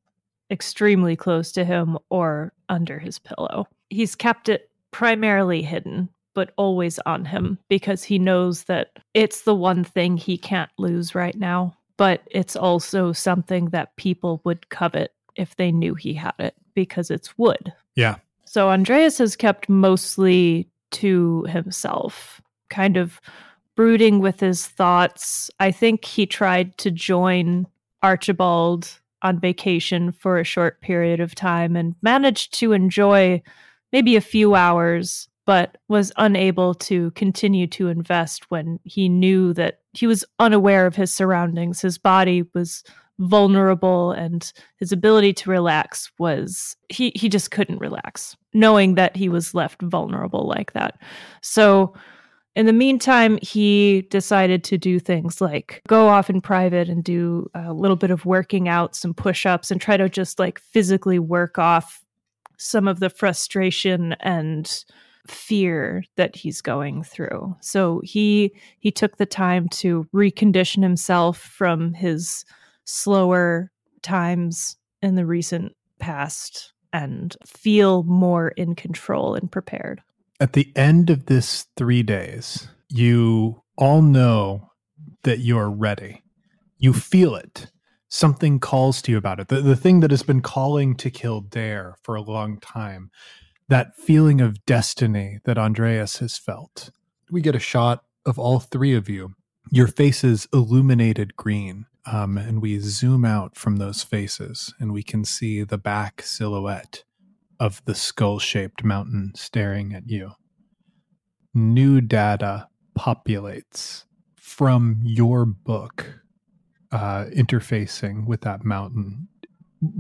extremely close to him or under his pillow. He's kept it primarily hidden, but always on him because he knows that it's the one thing he can't lose right now. But it's also something that people would covet if they knew he had it because it's wood. Yeah. So Andreas has kept mostly to himself, kind of brooding with his thoughts. I think he tried to join Archibald on vacation for a short period of time and managed to enjoy maybe a few hours, but was unable to continue to invest when he knew that he was unaware of his surroundings. His body was vulnerable and his ability to relax was he he just couldn't relax knowing that he was left vulnerable like that. So in the meantime, he decided to do things like go off in private and do a little bit of working out, some push ups, and try to just like physically work off some of the frustration and fear that he's going through. So he he took the time to recondition himself from his slower times in the recent past and feel more in control and prepared. At the end of this three days, you all know that you're ready. You feel it. Something calls to you about it. The, the thing that has been calling to Kildare for a long time. That feeling of destiny that Andreas has felt. We get a shot of all three of you, your faces illuminated green. Um, and we zoom out from those faces and we can see the back silhouette of the skull shaped mountain staring at you. New data populates from your book uh, interfacing with that mountain.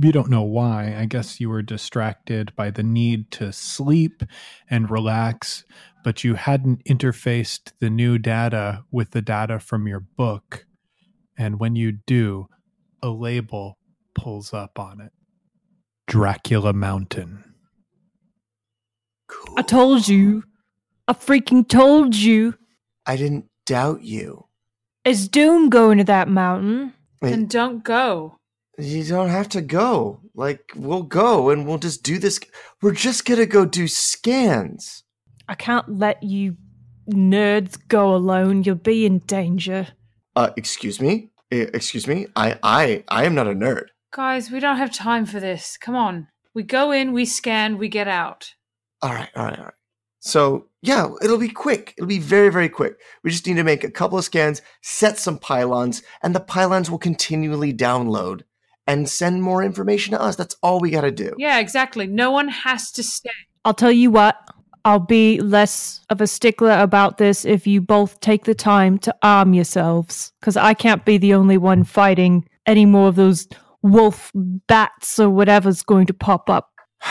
You don't know why. I guess you were distracted by the need to sleep and relax, but you hadn't interfaced the new data with the data from your book. And when you do, a label pulls up on it Dracula Mountain. Cool. I told you. I freaking told you. I didn't doubt you. Is Doom going to that mountain. Then don't go. You don't have to go. Like, we'll go and we'll just do this. We're just gonna go do scans. I can't let you nerds go alone. You'll be in danger. Uh, excuse me? Eh, Excuse me? I, I, I am not a nerd. Guys, we don't have time for this. Come on. We go in, we scan, we get out. All right, all right, all right. So, yeah, it'll be quick. It'll be very, very quick. We just need to make a couple of scans, set some pylons, and the pylons will continually download and send more information to us. That's all we gotta do. Yeah, exactly. No one has to stay. I'll tell you what. I'll be less of a stickler about this if you both take the time to arm yourselves. Because I can't be the only one fighting any more of those wolf bats or whatever's going to pop up. [sighs]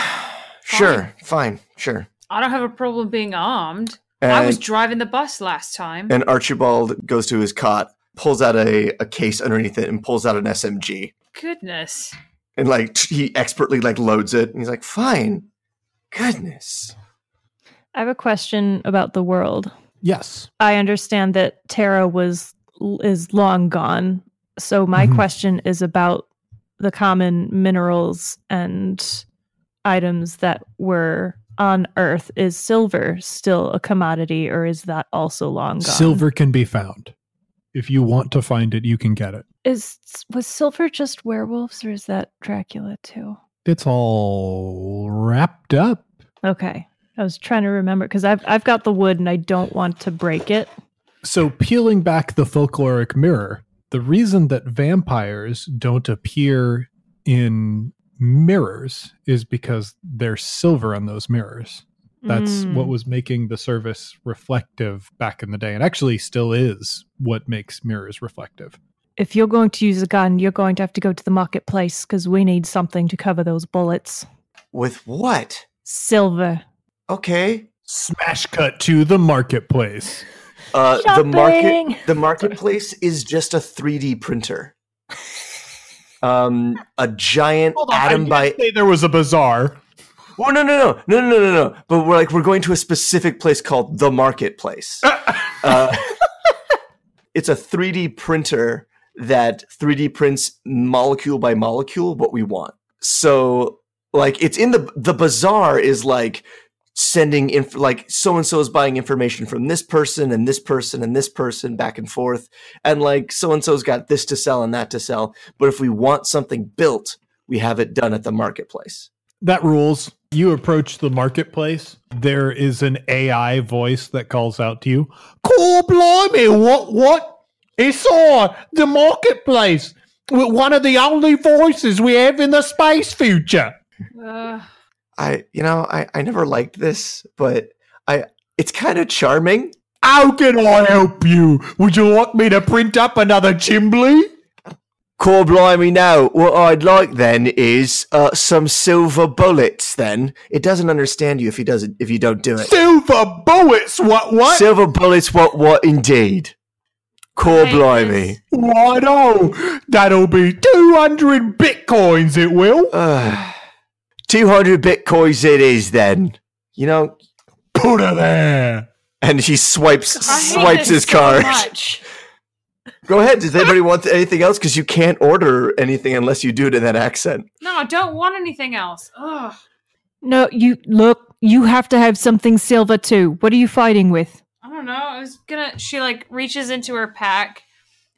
Sure, fine, sure. I don't have a problem being armed. I was driving the bus last time. and Archibald goes to his cot, pulls out a, a case underneath it, and pulls out an SMG. Goodness. And like he expertly like loads it, and he's like, "Fine, goodness." I have a question about the world. Yes. I understand that Terra was is long gone. So my Mhm. question is about the common minerals and items that were on Earth. Is silver still a commodity, or is that also long gone? Silver can be found. If you want to find it, you can get it. is was silver just werewolves, or is that Dracula too? It's all wrapped up. Okay, I was trying to remember because I've I've got the wood and I don't want to break it. So, peeling back the folkloric mirror, the reason that vampires don't appear in mirrors is because there's silver on those mirrors. That's Mm. what was making the service reflective back in the day, and actually still is what makes mirrors reflective. If you're going to use a gun, you're going to have to go to the marketplace because we need something to cover those bullets. With what? Silver. Okay. Smash cut to the marketplace. Uh, the market, the marketplace is just a 3D printer. Um, a giant Hold on, atom by. there was a bazaar. Oh no no no no no no no! But we're like we're going to a specific place called the marketplace. [laughs] uh, it's a 3D printer that 3D prints molecule by molecule what we want. So like it's in the the bazaar is like sending inf- like so and so is buying information from this person and this person and this person back and forth and like so and so's got this to sell and that to sell but if we want something built we have it done at the marketplace That rules. You approach the marketplace. There is an AI voice that calls out to you. Cool, blimey! What? What? It's on the marketplace. With one of the only voices we have in the space future. Uh, I, you know, I, I never liked this, but I, it's kind of charming. How can I help you? Would you like me to print up another chimbley? Core blimey, now what I'd like then is uh, some silver bullets. Then it doesn't understand you if he doesn't if you don't do it. Silver bullets. What? What? Silver bullets, what? What indeed? Core I hate blimey. Righto. That'll be two hundred bitcoins. It will. [sighs] [sighs] Uh, Two hundred bitcoins it is then. You know, Put her there. and he swipes I swipes this his so card. much. [laughs] Go ahead. Does anybody want anything else? Because you can't order anything unless you do it in that accent. No, I don't want anything else. Ugh. No, you look. You have to have something silver too. What are you fighting with? I don't know. I was gonna. She like reaches into her pack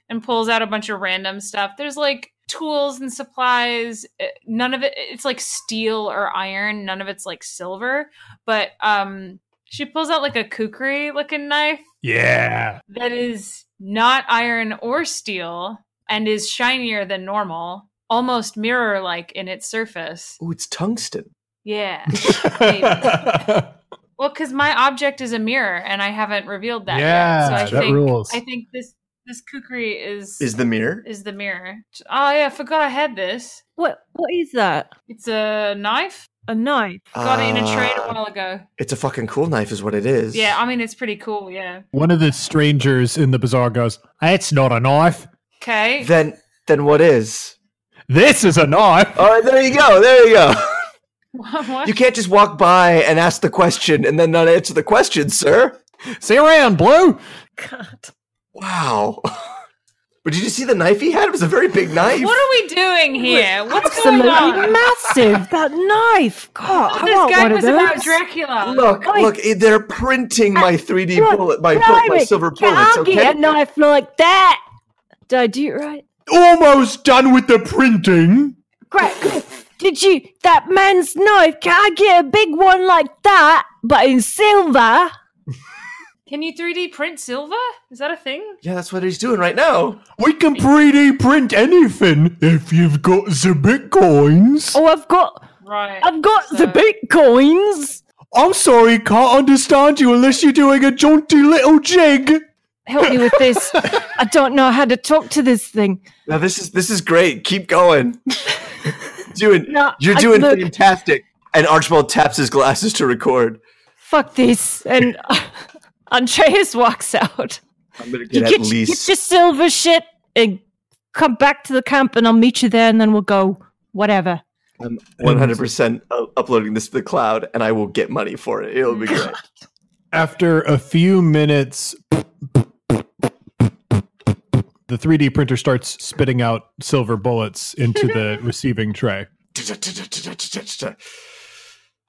and pulls out a bunch of random stuff. There's like tools and supplies. eh, None of it. It's like steel or iron. None of it's like silver. But um, she pulls out like a kukri looking knife Yeah. that is not iron or steel and is shinier than normal, almost mirror like in its surface. Oh, it's tungsten. Yeah. [laughs] Well, because my object is a mirror, and I haven't revealed that Yeah, yet. So I that think rules. I think this This kukri is Is the mirror? is the mirror. Oh yeah, I forgot I had this. What what is that? It's a knife. A knife. Got it in a trade a Uh, while ago. It's a fucking cool knife, is what it is. Yeah, I mean it's pretty cool. Yeah. One of the strangers in the bazaar goes, It's not a knife. Okay. Then, then what is? This is a knife. All right, there you go. There you go. [laughs] what? You can't just walk by and ask the question and then not answer the question, sir. See you around, Blue. God. Wow. [laughs] But did you see the knife he had? It was a very big knife. What are we doing here? What's going Absolutely on? massive. That knife. God, I This want guy one of was about. Dracula. Look, Oi. look, eh, they're printing my 3D Look, bullet, my, bullet, my Blimey, silver Can bullets, I okay? get a knife like that? Did I do it right? Almost done with the printing. Great. great. Did you? That man's knife. Can I get a big one like that, but in silver? Can you 3D print silver? Is that a thing? Yeah, that's what he's doing right now. We can 3D print anything if you've got the bitcoins. Oh, I've got, Right. I've got the bitcoins. I'm sorry, can't understand you unless you're doing a jaunty little jig. Help me with this. [laughs] I don't know how to talk to this thing. Now this is this is great. Keep going. [laughs] doing No, you're I- doing look. fantastic. And Archibald taps his glasses to record. Fuck this. And [laughs] Andreas walks out. I'm gonna You get get, at your- least get your silver shit and come back to the camp, and I'll meet you there, and then we'll go whatever. I'm 100% uploading this to the cloud, and I will get money for it. It'll be great. [laughs] After a few minutes, the 3D printer starts spitting out silver bullets into the [laughs] receiving tray. [laughs]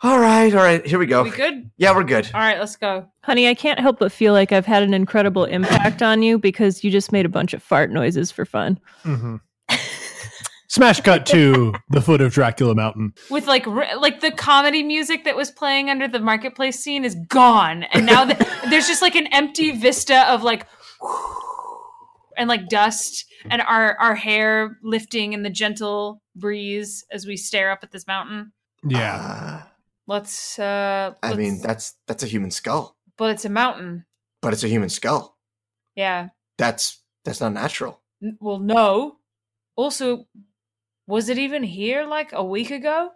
all right, all right. Here we go. we good? Yeah, we're good. All right, let's go. Honey, I can't help but feel like I've had an incredible impact on you because you just made a bunch of fart noises for fun. [laughs] Smash cut to the foot of Dracula Mountain. With like like the comedy music that was playing under the marketplace scene is gone, and now the, [laughs] there's just like an empty vista of like [sighs] and like dust and our our hair lifting in the gentle breeze as we stare up at this mountain. Yeah. Uh, Let's. uh I mean, that's that's a human skull, but it's a mountain. but it's a human skull. Yeah. That's that's not natural. N- Well, no. Also, was it even here like a week ago?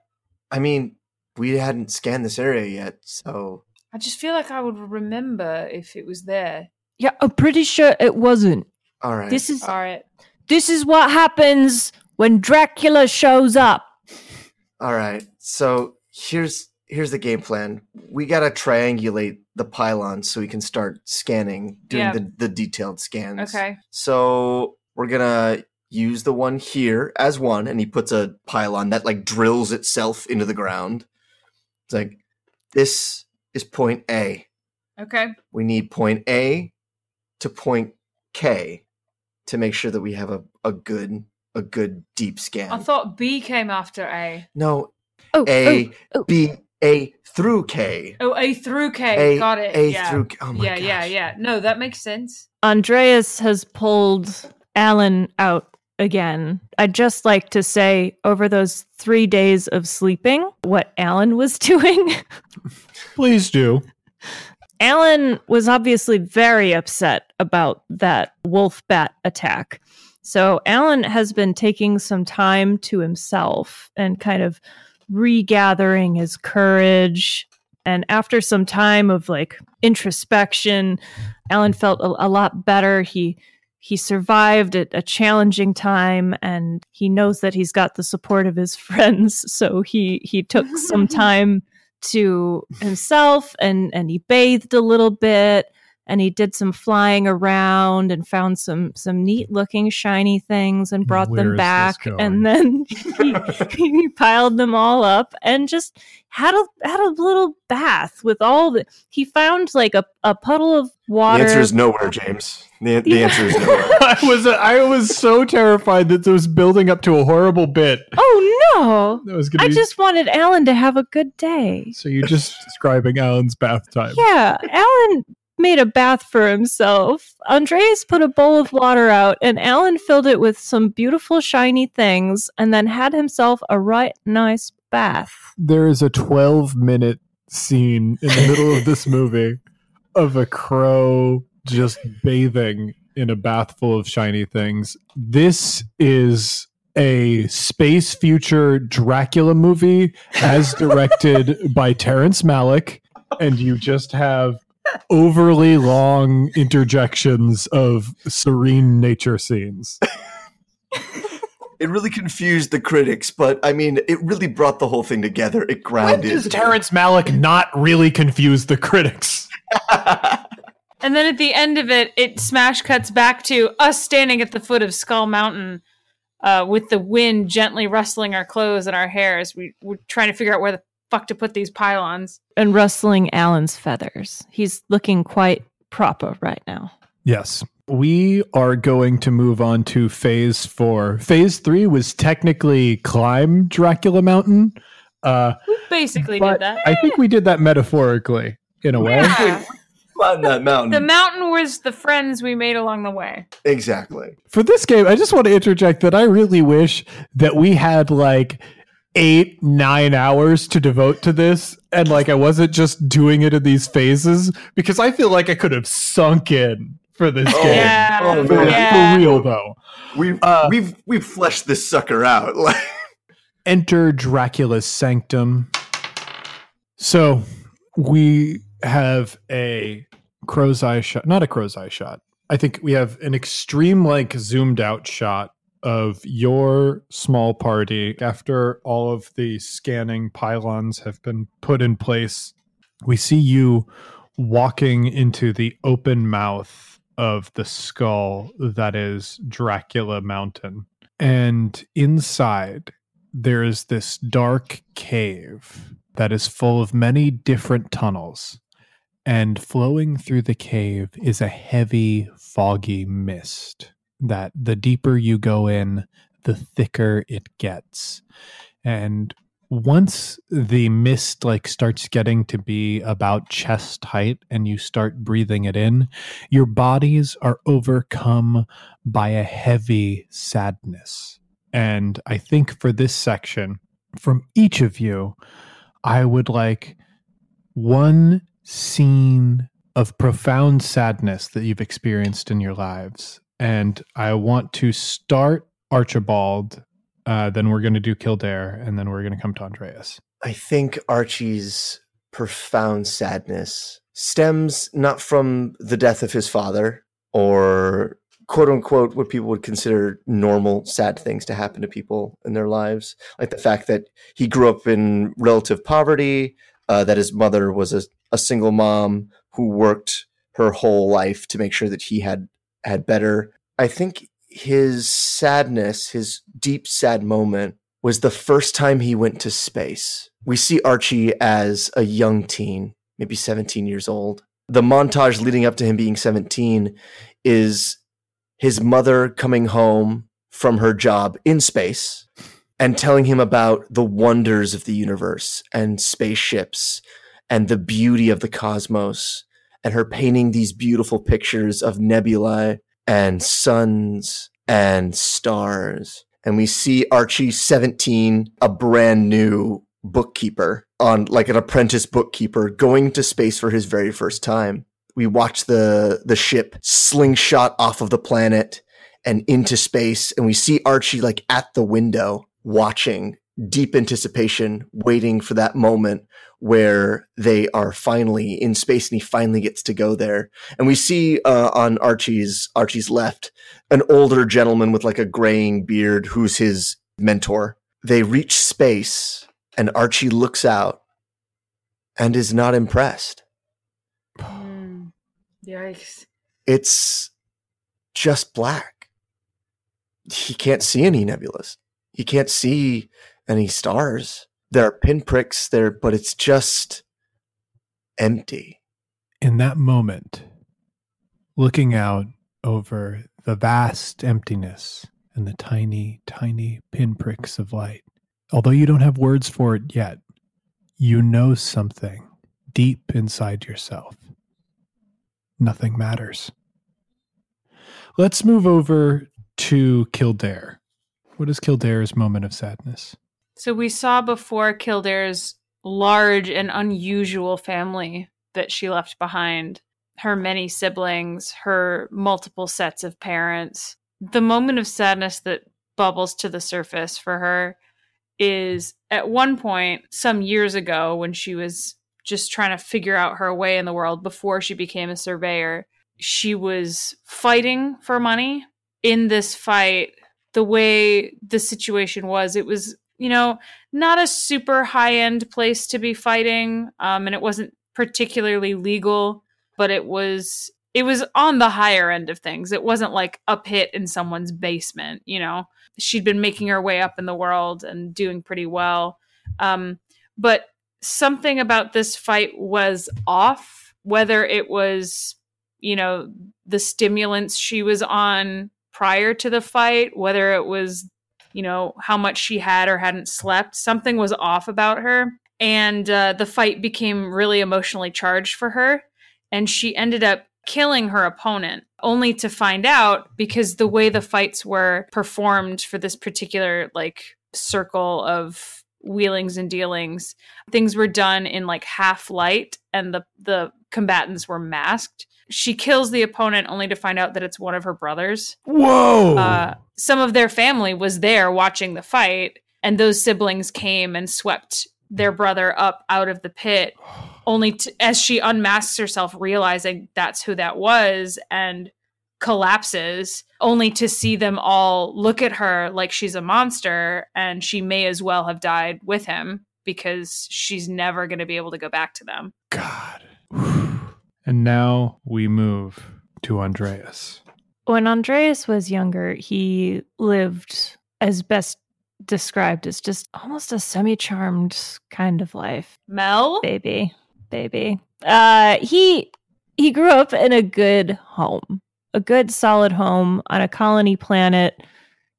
I mean, we hadn't scanned this area yet, so I just feel like I would remember if it was there. Yeah, I'm pretty sure it wasn't. all right. This is All right. this is what happens when Dracula shows up. All right. So here's here's the game plan. We gotta triangulate the pylons so we can start scanning, doing Yeah. the, the detailed scans. Okay. So we're gonna use the one here as one, and he puts a pylon that like drills itself into the ground. It's like this is point A. Okay. We need point A to point K to make sure that we have a, a good a good deep scan. I thought B came after A. no, Oh, A oh, oh. B A through K. Oh, A through K. A, Got it. A yeah. through K. Oh my yeah, yeah, yeah. No, that makes sense. Andreas has pulled Alan out again. I'd just like to say, over those three days of sleeping, what Alan was [laughs] doing. Please do. Alan was obviously very upset about that wolf bat attack. So Alan has been taking some time to himself and kind of regathering his courage. And after some time of like introspection, Alan felt a, a lot better. He he survived a, a challenging time and he knows that he's got the support of his [laughs] friends. So he he took some [laughs] time to himself and and he bathed a little bit and he did some flying around and found some some neat looking shiny things and brought Where is them back and then [laughs] he, he piled them all up and just had a had a little bath with all the he found like a, a puddle of water The answer is nowhere, James. The, the Yeah. answer is [laughs] nowhere. I was I was so terrified that this was building up to a horrible bit. oh no That was going i be just wanted alan to have a good day so you're just describing Alan's bath time. Yeah, Alan made a bath for himself. Andreas put a bowl of water out, and Alan filled it with some beautiful, shiny things, and then had himself a right nice bath. There is a 12 minute scene in the middle of this movie of a crow just bathing in a bath full of shiny things. This is a space future Dracula movie as directed by Terrence Malick, and you just have overly long interjections of serene nature scenes. It really confused the critics, but I mean, it really brought the whole thing together. It When grounded. does Terrence Malick not really confuse the critics? [laughs] And then at the end of it, it smash cuts back to us standing at the foot of Skull Mountain uh, with the wind gently rustling our clothes and our hair as we, we're trying to figure out where the fuck to put these pylons. And rustling Alan's feathers. He's looking quite proper right now. Yes. We are going to move on to phase four. Phase three was technically climb Dracula Mountain. Uh, We basically did that. I think we did that metaphorically in a way. Yeah. on that mountain. The mountain was the friends we made along the way. exactly. For this game, I just want to interject that I really wish that we had like eight, nine hours to devote to this. And like I wasn't just doing it in these phases because I feel like I could have sunk in for this Oh, game. Yeah. oh, For. Yeah. for real though. We've Uh, we've we've fleshed this sucker out. [laughs] Like enter Dracula's sanctum. So we have a crow's eye shot, not a crow's eye shot. I think we have an extreme, like zoomed out shot of your small party after all of the scanning pylons have been put in place. We see you walking into the open mouth of the skull that is Dracula Mountain. And inside, there is this dark cave that is full of many different tunnels. And flowing through the cave is a heavy, foggy mist that the deeper you go in, the thicker it gets. And once the mist like starts getting to be about chest height and you start breathing it in, your bodies are overcome by a heavy sadness. And I think for this section, from each of you, I would like one scene of profound sadness that you've experienced in your lives. And I want to start Archibald, uh, then we're going to do Kildare, and then we're going to come to Andreas. I think Archie's profound sadness stems not from the death of his father or quote unquote what people would consider normal sad things to happen to people in their lives like the fact that he grew up in relative poverty uh, that his mother was a, a single mom who worked her whole life to make sure that he had had better. I think his sadness his deep sad moment was the first time he went to space. We see archie as a young teen maybe 17 years old. The montage leading up to him being 17 is his mother coming home from her job in space and telling him about the wonders of the universe and spaceships and the beauty of the cosmos and her painting these beautiful pictures of nebulae and suns and stars. And we see Archie 17 a brand new bookkeeper on like an apprentice bookkeeper going to space for his very first time. We watch the the ship slingshot off of the planet and into space and we see archie like at the window watching deep anticipation waiting for that moment where they are finally in space and he finally gets to go there and we see uh, on archie's archie's left an older gentleman with like a graying beard who's his mentor they reach space and archie looks out and is not impressed Mm. Yikes. it's just black. He can't see any nebulas. He can't see any stars. There are pinpricks there, but it's just empty. In that moment, looking out over the vast emptiness and the tiny, tiny pinpricks of light, although you don't have words for it yet, you know something deep inside yourself. Nothing matters. Let's move over to Kildare. What is Kildare's moment of sadness? So we saw before Kildare's large and unusual family that she left behind. her many siblings, her multiple sets of parents. The moment of sadness that bubbles to the surface for her is at one point, some years ago, when she was just trying to figure out her way in the world before she became a surveyor, she was fighting for money. In this fight, the way the situation was, it was, you know, not a super high end place to be fighting. Um, and it wasn't particularly legal, but it was it was on the higher end of things. It wasn't like a pit in someone's basement, you know. She'd been making her way up in the world and doing pretty well. Um, but something about this fight was off, whether it was, you know, the stimulants she was on prior to the fight, whether it was, you know, how much she had or hadn't slept, something was off about her. And uh, the fight became really emotionally charged for her. And she ended up killing her opponent, only to find out because the way the fights were performed for this particular, like, circle of wheelings and dealings things were done in like half light and the the combatants were masked she kills the opponent only to find out that it's one of her brothers Whoa! uh, some of their family was there watching the fight and those siblings came and swept their brother up out of the pit [sighs] only to, as she unmasks herself realizing that's who that was and collapses only to see them all look at her like she's a monster and she may as well have died with him because she's never going to be able to go back to them God. [sighs] and now we move to Andreas. When Andreas was younger, he lived as best described as just almost a semi-charmed kind of life. mel Baby, baby. Uh he he grew up in a good home. A good solid home on a colony planet.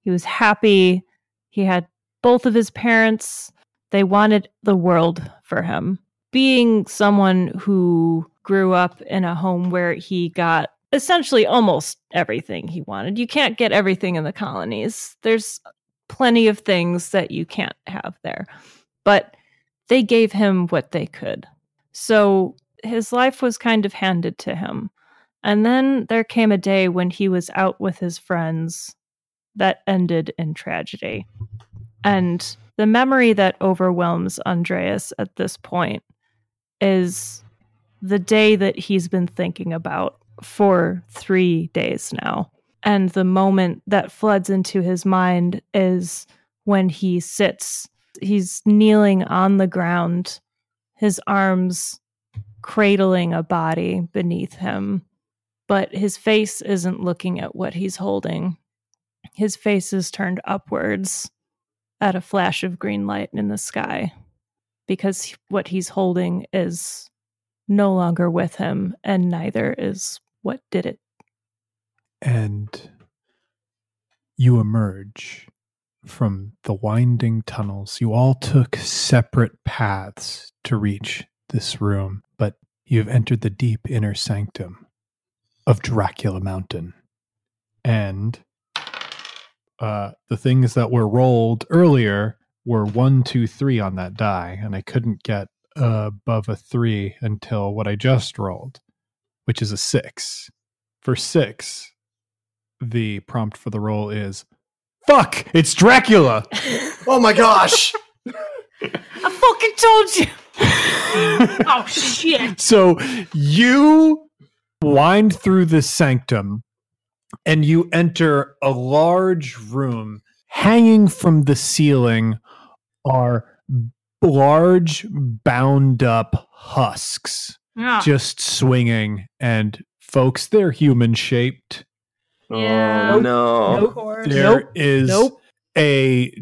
He was happy. He had both of his parents. They wanted the world for him. Being someone who grew up in a home where he got essentially almost everything he wanted. You can't get everything in the colonies. There's plenty of things that you can't have there. But they gave him what they could. So his life was kind of handed to him. And then there came a day when he was out with his friends that ended in tragedy. And the memory that overwhelms Andreas at this point is the day that he's been thinking about for three days now. And the moment that floods into his mind is when he sits, he's kneeling on the ground, his arms cradling a body beneath him. But his face isn't looking at what he's holding. His face is turned upwards at a flash of green light in the sky because what he's holding is no longer with him, and neither is what did it. And you emerge from the winding tunnels. You all took separate paths to reach this room, but you have entered the deep inner sanctum of Dracula Mountain. And uh, the things that were rolled earlier were one, two, three on that die, and I couldn't get uh, above a three until what I just rolled, which is a six. For six, the prompt for the roll is Fuck, it's Dracula! [laughs] Oh my gosh! I fucking told you. [laughs] oh shit so you wind through the sanctum and you enter a large room. Hanging from the ceiling are large, bound up husks Ah, just swinging. And folks, they're human shaped. Yeah. Oh no! of course. There is Nope. a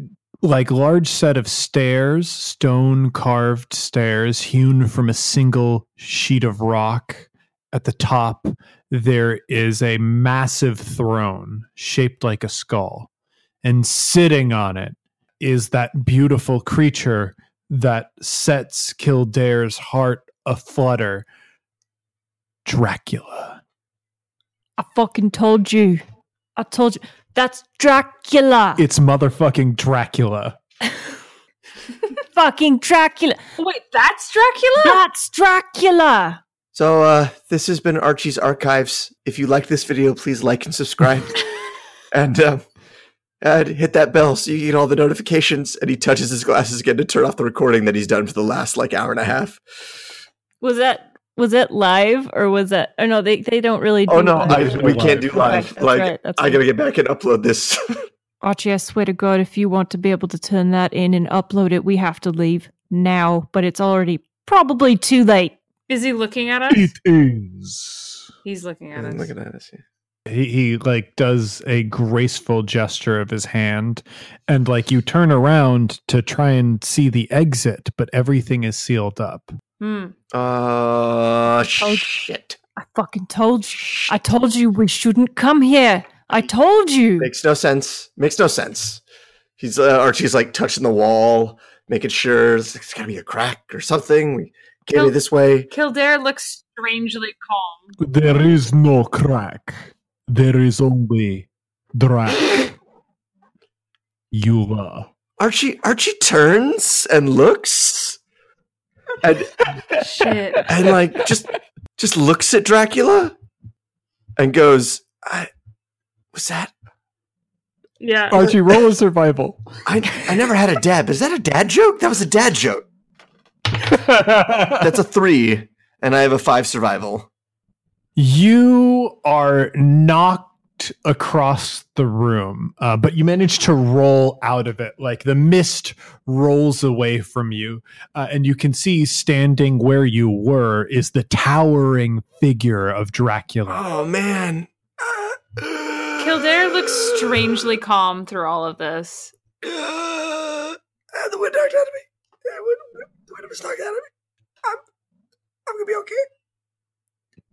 like large set of stairs, stone carved stairs hewn from a single sheet of rock. At the top, there is a massive throne shaped like a skull. And sitting on it is that beautiful creature that sets Kildare's heart aflutter Dracula. I fucking told you. I told you. That's Dracula. It's motherfucking Dracula. [laughs] fucking Dracula. Wait, that's Dracula? That's Dracula. So uh, this has been Archie's Archives. If you like this video, please like and subscribe, [laughs] and, um, and hit that bell so you get all the notifications. And he touches his glasses again to turn off the recording that he's done for the last like hour and a half. Was that was it live or was that? Oh no, they they don't really. Oh, do Oh no. I, we can't do live. That's like right, I right. gotta get back and upload this. [laughs] Archie, I swear to God, if you want to be able to turn that in and upload it, we have to leave now. But it's already probably too late. Is he looking at us? It is. He's looking at I'm us. looking at this. He, he like does a graceful gesture of his hand, and like you turn around to try and see the exit, but everything is sealed up. Hmm. Uh, Oh, shit. I fucking told you. I told you we shouldn't come here. I told you. Makes no sense. Makes no sense. He's uh, Archie's like touching the wall, making sure it's, it's gotta be a crack or something. We can't be this way. Kildare looks strangely calm. There is no crack. There is only Drac. Eula. Archie Archie turns and looks and Shit. and like just just looks at Dracula and goes, I was that Yeah. Archie, roll a survival. I I never had a dad, but is that a dad joke? That was a dad joke. [laughs] That's a three, and I have a five survival. You are knocked across the room, uh, but you manage to roll out of it. Like the mist rolls away from you, uh, and you can see standing where you were is the towering figure of Dracula. Oh man. Kildare looks strangely calm through all of this. Uh, the wind knocked out of me. The wind, the wind was knocked out of me. I'm, I'm gonna be okay.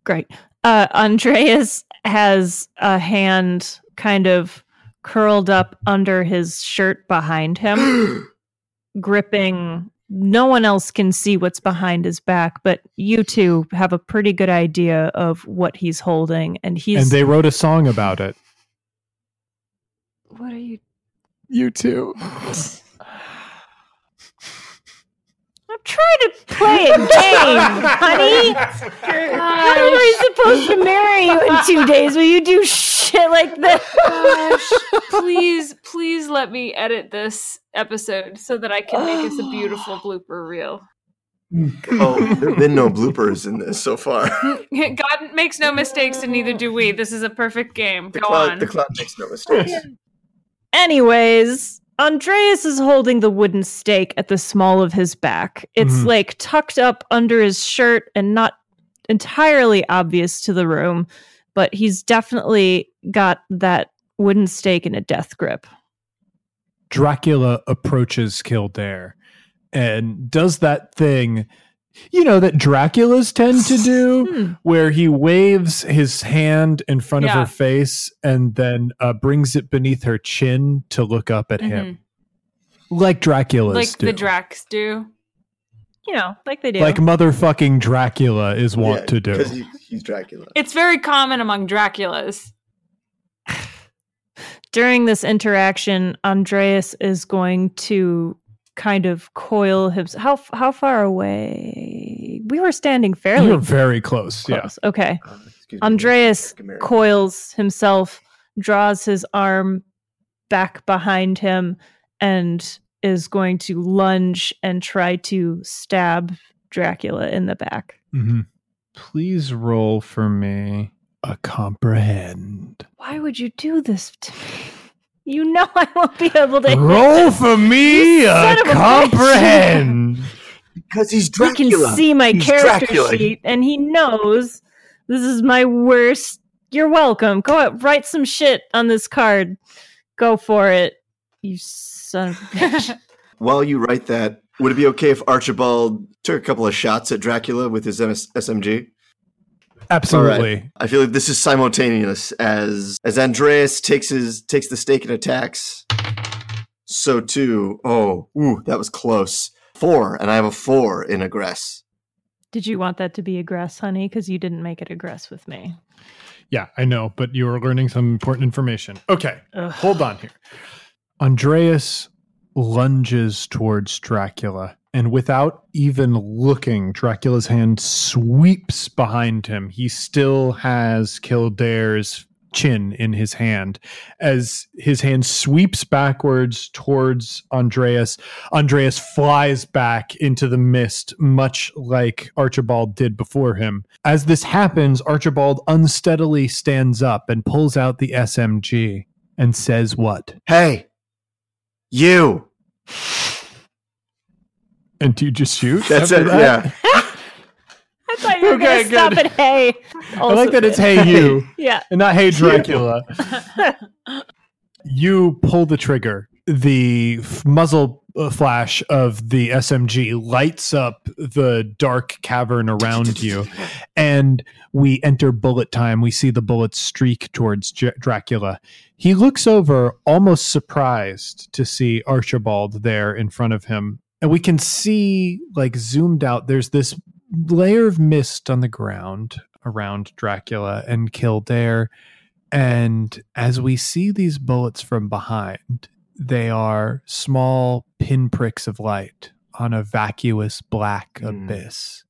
Great. Uh, Andreas has a hand kind of curled up under his shirt behind him, [gasps] gripping. No one else can see what's behind his back, but you two have a pretty good idea of what he's holding. And he's. And they wrote a song about it. what are you? You too. [laughs] I'm trying to play a game, honey. [laughs] How am I supposed to marry you in two days when you do shit like this? Gosh, please, please let me edit this episode so that I can make us a beautiful [sighs] blooper reel. Oh, there have been no bloopers in this so far. [laughs] God makes no mistakes, and neither do we. This is a perfect game. The Go cloud, on. the cloud makes no mistakes. Anyways, Andreas is holding the wooden stake at the small of his back. It's Mhm. like tucked up under his shirt and not entirely obvious to the room, but he's definitely got that wooden stake in a death grip. Dracula approaches Kildare and does that thing, you know, that Draculas tend to do, Hmm. where he waves his hand in front of her face and then uh, brings it beneath her chin to look up at him, like Draculas Mm-hmm. like do. the Drax do. You know, like they do. like motherfucking Dracula is wont to do. because he, he's Dracula. It's very common among Draculas. [sighs] During this interaction, Andreas is going to kind of coil himself. How how far away? We were standing fairly You're very close. Yeah. Okay. Uh, excuse me. Andreas coils himself, draws his arm back behind him, and is going to lunge and try to stab Dracula in the back. hmm Please roll for me a comprehend. Why would you do this to me? You know [laughs] I won't be able to. Roll this. [laughs] for me You a son of a bitch. comprehend. because he's He Dracula. can see my He's character Dracula. sheet, and he knows this is my worst. You're welcome. Go out, write some shit on this card. Go for it, you son of a bitch. [laughs] While you write that, would it be okay if Archibald took a couple of shots at Dracula with his MS- SMG? Absolutely. I feel like this is simultaneous as as Andreas takes his takes the stake and attacks. So too. Oh, ooh, that was close. Four, and I have a four in aggress. Did you want that to be aggress, honey? Because you didn't make it aggress with me. Yeah, I know, but you are learning some important information. Okay, Ugh. hold on here. Andreas lunges towards Dracula And without even looking, Dracula's hand sweeps behind him. He still has Kildare's chin in his hand. As his hand sweeps backwards towards Andreas, Andreas flies back into the mist, much like Archibald did before him. As this happens, Archibald unsteadily stands up and pulls out the SMG and says, What? Hey, you. And do you just shoot? That's it. that? Yeah. [laughs] I thought you were Okay, going to stop good. at hey. I like that it's Hey You [laughs] Yeah. and not Hey Dracula. [laughs] you pull the trigger. The f- muzzle uh, flash of the SMG lights up the dark cavern around you, and we enter bullet time. We see the bullets streak towards J- Dracula. He looks over, almost surprised to see Archibald there in front of him. And we can see, like, zoomed out, there's this layer of mist on the ground around Dracula and Kildare. And as we see these bullets from behind, they are small pinpricks of light on a vacuous black Hmm. abyss.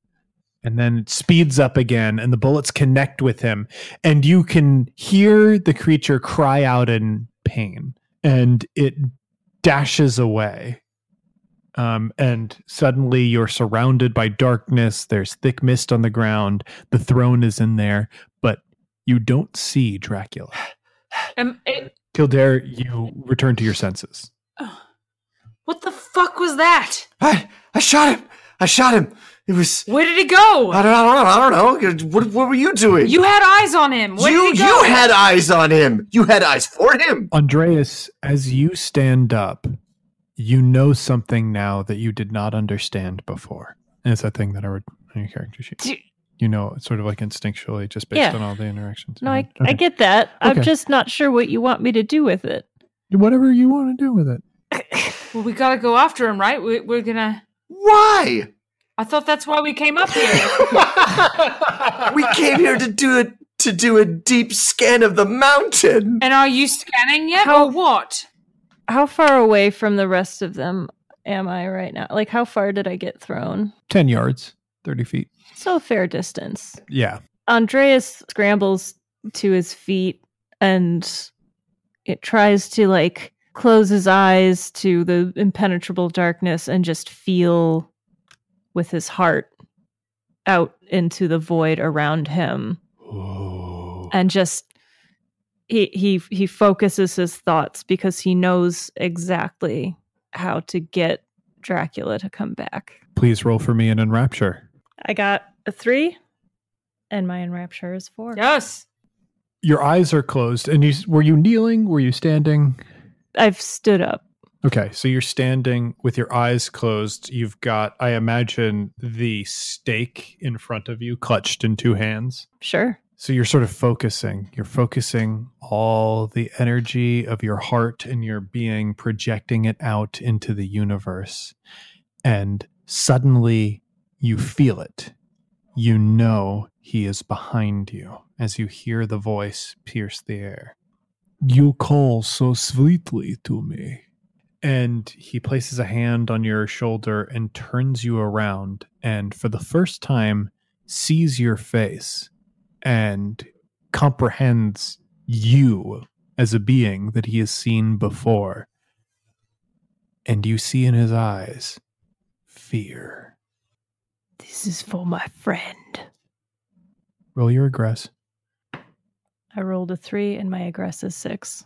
And then it speeds up again, and the bullets connect with him. And you can hear the creature cry out in pain, and it dashes away. Um, and suddenly you're surrounded by darkness. There's thick mist on the ground. The throne is in there, but you don't see Dracula. Um, it, Kildare, you return to your senses. what the fuck was that? I, I shot him. I shot him. It was. Where did he go? I don't, I don't know. I don't know. What, what were you doing? You had eyes on him. Where you, did he go? you had eyes on him. You had eyes for him. Andreas, as you stand up, you know something now that you did not understand before. And it's that thing that I wrote on your character sheet. Do- You know, it's sort of like instinctually, just based Yeah. on all the interactions. No, I, Mhm. Okay. I get that. I'm just not sure what you want me to do with it. Whatever you want to do with it. [coughs] Well, we gotta go after him, right? We, we're gonna. Why? I thought that's why we came up here. [laughs] we came here to do a to do a deep scan of the mountain. and are you scanning yet, How- or what? How far away from the rest of them am I right now? Like, how far did I get thrown? 10 yards, 30 feet. So a fair distance. Yeah. Andreas scrambles to his feet and it tries to like close his eyes to the impenetrable darkness and just feel with his heart out into the void around him and just he he he focuses his thoughts because he knows exactly how to get Dracula to come back. Please roll for me an enrapture. I got a 3 and my enrapture is 4. Yes. Your eyes are closed, and you were you kneeling? Were you standing? I've stood up. Okay, so you're standing with your eyes closed. You've got, I imagine, the stake in front of you, clutched in two hands. Sure. So you're sort of focusing. You're focusing all the energy of your heart and your being, projecting it out into the universe. And suddenly you feel it. You know he is behind you as you hear the voice pierce the air. You call so sweetly to me. And he places a hand on your shoulder and turns you around, and for the first time, sees your face and comprehends you as a being that he has seen before. And you see in his eyes fear. This is for my friend. Roll your aggress. I rolled a 3 and my aggress is 6.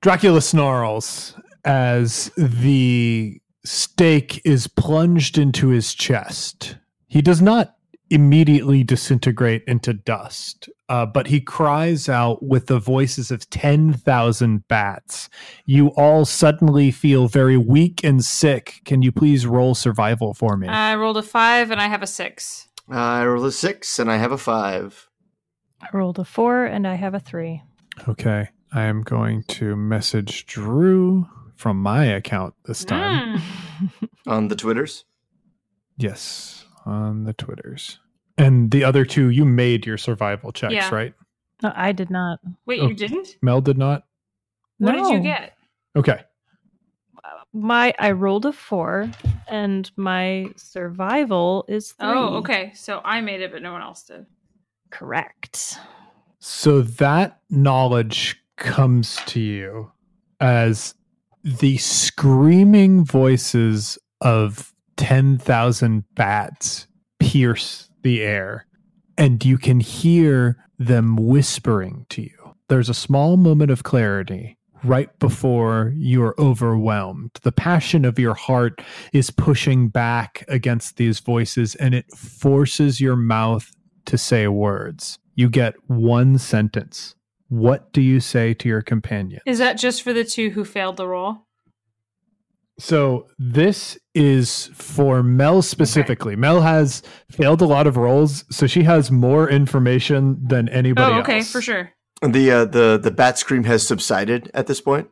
Dracula snarls as the stake is plunged into his chest. He does not immediately disintegrate into dust, uh, but he cries out with the voices of 10,000 bats. You all suddenly feel very weak and sick. Can you please roll survival for me? I rolled a five and I have a six. I rolled a six and I have a five. I rolled a 4 and I have a 3. okay. I am going to message Drew from my account this time. Mm. On the Twitters. Yes, on the Twitters. And the other two, you made your survival checks, Yeah. right? No, I did not. Wait, Oh. you didn't? Mel did not. What did you No. get? Okay. My I rolled a 4 and my survival is oh, three. Oh, okay. So I made it, but no one else did. Correct. So that knowledge comes to you as the screaming voices of 10,000 bats pierce the air, and you can hear them whispering to you. There's a small moment of clarity right before you're overwhelmed. The passion of your heart is pushing back against these voices, and it forces your mouth to say words. You get one sentence. What do you say to your companion? Is that just for the two who failed the roll? So this is for Mel specifically. Mel has failed a lot of rolls, so she has more information than anybody oh, okay, else. for sure. The uh, the the bat scream has subsided at this point.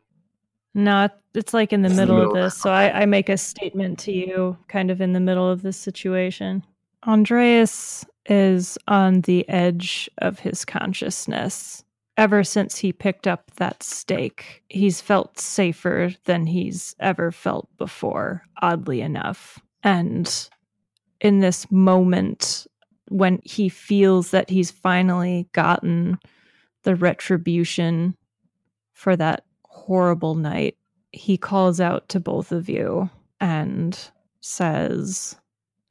No, it's like in the It's in the middle of middle of this. So I, I make a statement to you kind of in the middle of this situation. Andreas is on the edge of his consciousness. Ever since he picked up that stake, he's felt safer than he's ever felt before, oddly enough. And in this moment, when he feels that he's finally gotten the retribution for that horrible night, he calls out to both of you and says,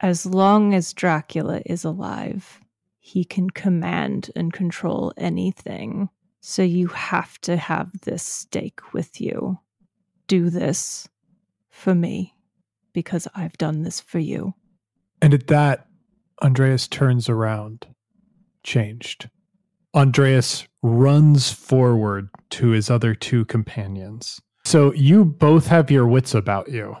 As long as Dracula is alive, he can command and control anything. So you have to have this stake with you. Do this for me because I've done this for you. And at that, Andreas turns around, changed. Andreas runs forward to his other two companions. So you both have your wits about you,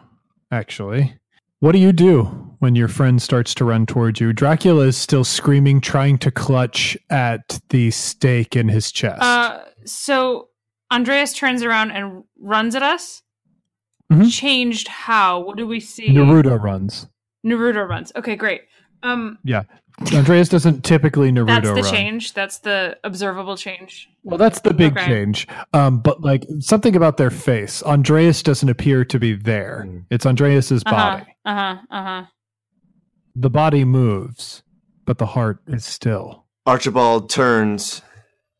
actually. What do you do when your friend starts to run towards you? Dracula is still screaming, trying to clutch at the stake in his chest. Uh, so Andreas turns around and runs at us. Mhm. Changed how? What do we see? Naruto runs. Naruto runs. Okay, great. Um, yeah, Andreas doesn't typically Naruto that's the run. change. That's the observable change. Well, that's the big Okay. change. Um, but like something about their face. Andreas doesn't appear to be there. Mm. It's Andreas's Uh huh. body. Uh huh. Uh huh. The body moves, but the heart is still. Archibald turns,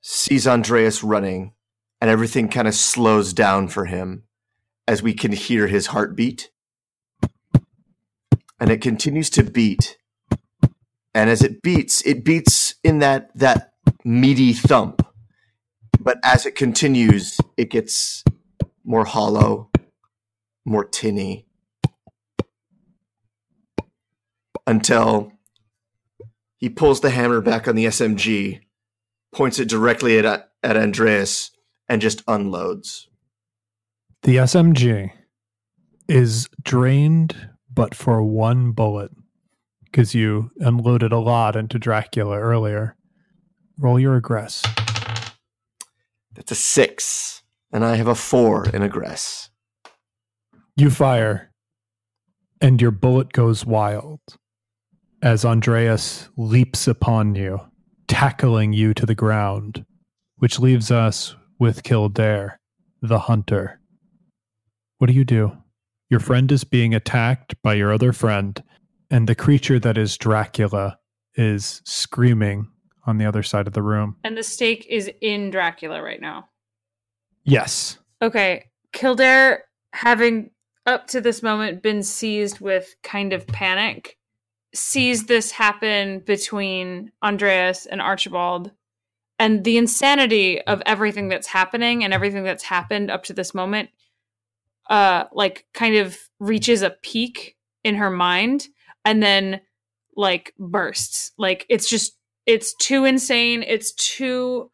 sees Andreas running, and everything kind of slows down for him as we can hear his heartbeat. And it continues to beat. And as it beats, it beats in that that meaty thump. But as it continues, it gets more hollow, more tinny. Until he pulls the hammer back on the SMG, points it directly at at Andreas, and just unloads. The SMG is drained, but for one bullet, because you unloaded a lot into Dracula earlier. Roll your aggress. That's a six, and I have a four in aggress. You fire, and your bullet goes wild as Andreas leaps upon you, tackling you to the ground, which leaves us with Kildare, the hunter. What do you do? Your friend is being attacked by your other friend, and the creature that is Dracula is screaming on the other side of the room. And the stake is in Dracula right now. Yes. Okay, Kildare, having up to this moment been seized with kind of panic, sees this happen between Andreas and Archibald, and the insanity of everything that's happening and everything that's happened up to this moment, uh, like kind of reaches a peak in her mind, and then like bursts. Like it's just it's too insane. It's too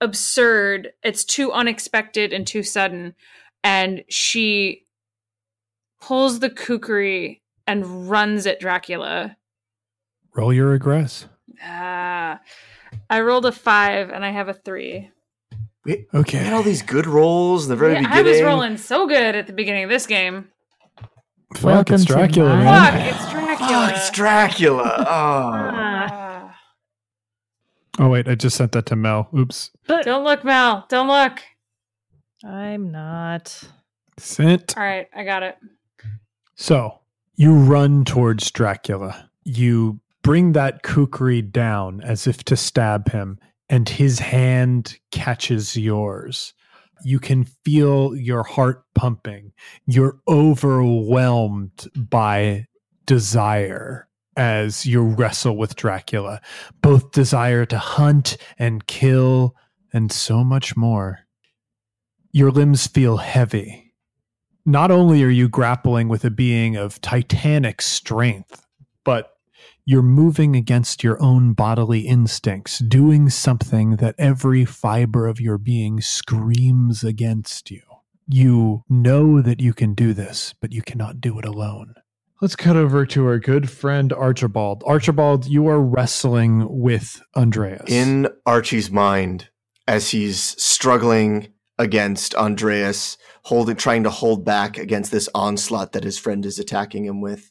absurd. It's too unexpected and too sudden. And she pulls the kukri and runs at Dracula. Roll your aggress. Ah, I rolled a five and I have a three. We Okay. had all these good rolls in the very Yeah, I was rolling so good at the beginning of this game. Fuck, Welcome it's Dracula, my- Fuck, it's Dracula. Oh, it's Dracula. Oh. [laughs] Ah. Oh, wait, I just sent that to Mel. Oops. But Don't look, Mel. Don't look. I'm not. Sent. All right, I got it. So You run towards Dracula. You bring that kukri down as if to stab him, and his hand catches yours. You can feel your heart pumping. You're overwhelmed by desire as you wrestle with Dracula, both desire to hunt and kill, and so much more. Your limbs feel heavy. Not only are you grappling with a being of titanic strength, but you're moving against your own bodily instincts, doing something that every fiber of your being screams against you. You know that you can do this, but you cannot do it alone. Let's cut over to our good friend Archibald. Archibald, you are wrestling with Andreas. In Archie's mind, as he's struggling against Andreas, holding, trying to hold back against this onslaught that his friend is attacking him with,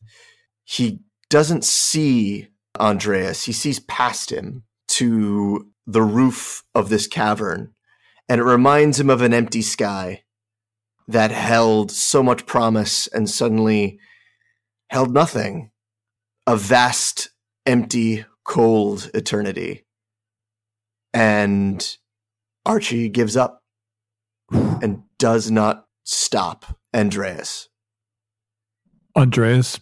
he doesn't see Andreas. He sees past him to the roof of this cavern, and it reminds him of an empty sky that held so much promise and suddenly held nothing. A vast, empty, cold eternity. And Archie gives up and does not stop Andreas. Andreas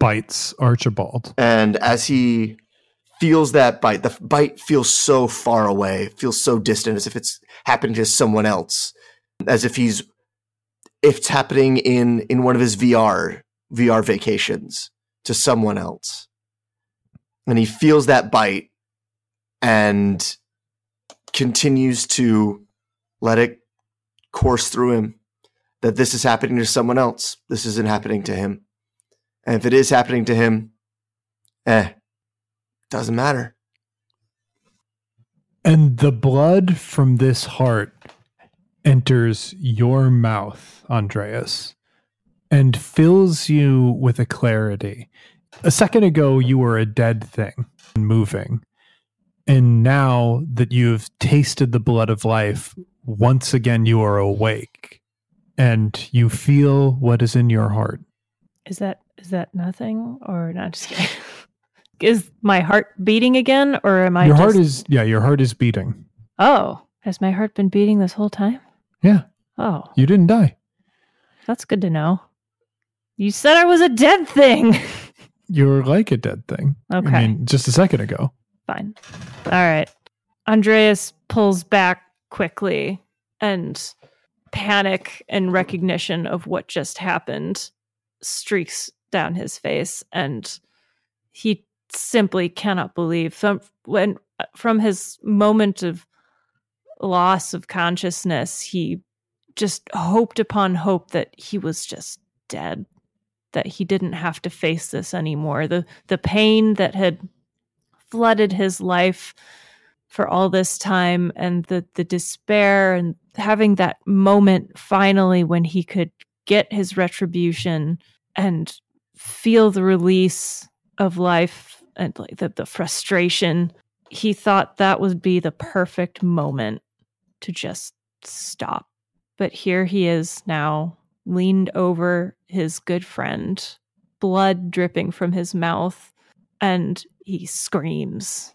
bites Archibald. And as he feels that bite, the bite feels so far away, feels so distant, as if it's happening to someone else, as if he's if it's happening in in one of his VR VR vacations to someone else. And he feels that bite and continues to let it course through him that this is happening to someone else. This isn't happening to him. And if it is happening to him, eh, doesn't matter. And the blood from this heart enters your mouth, Andreas, and fills you with a clarity. A second ago, you were a dead thing, moving. And now that you've tasted the blood of life, once again you are awake and you feel what is in your heart. Is that is that nothing or not just kidding? [laughs] is my heart beating again or am I your just... heart is yeah, your heart is beating. Oh, has my heart been beating this whole time? Yeah. Oh, You didn't die. that's good to know. You said I was a dead thing. [laughs] You're like a dead thing. Okay. I mean, just a second ago. Fine. All right. Andreas pulls back quickly and panic and recognition of what just happened streaks down his face and he simply cannot believe from when uh, from his moment of loss of consciousness he just hoped upon hope that he was just dead that he didn't have to face this anymore. The the pain that had flooded his life for all this time and the the despair and having that moment finally when he could get his retribution and feel the release of life and like the, the frustration. He thought that would be the perfect moment to just stop. But here he is now leaned over his good friend blood dripping from his mouth and he screams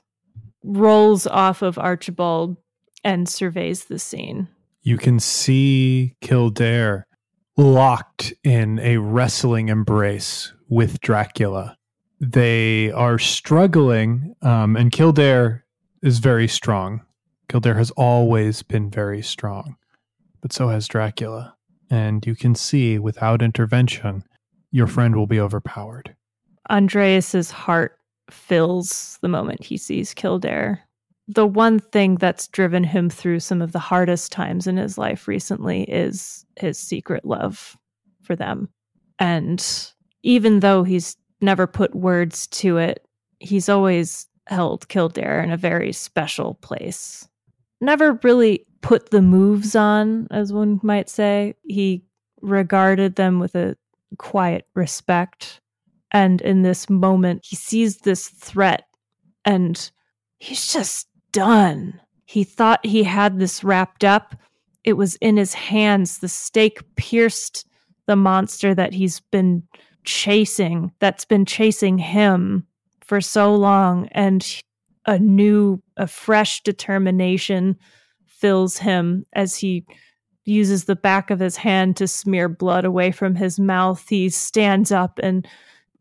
rolls off of archibald and surveys the scene. You can see Kildare locked in a wrestling embrace with Dracula. They are struggling, um, and Kildare is very strong. Kildare has always been very strong, but so has Dracula. And you can see without intervention, your friend will be overpowered. Andreas's heart fills the moment he sees Kildare. The one thing that's driven him through some of the hardest times in his life recently is his secret love for them. And even though he's never put words to it, he's always held Kildare in a very special place. Never really put the moves on, as one might say. He regarded them with a quiet respect. And in this moment, he sees this threat and he's just done. He thought he had this wrapped up. It was in his hands. The stake pierced the monster that he's been chasing that's been chasing him for so long and a new a fresh determination fills him as he uses the back of his hand to smear blood away from his mouth he stands up and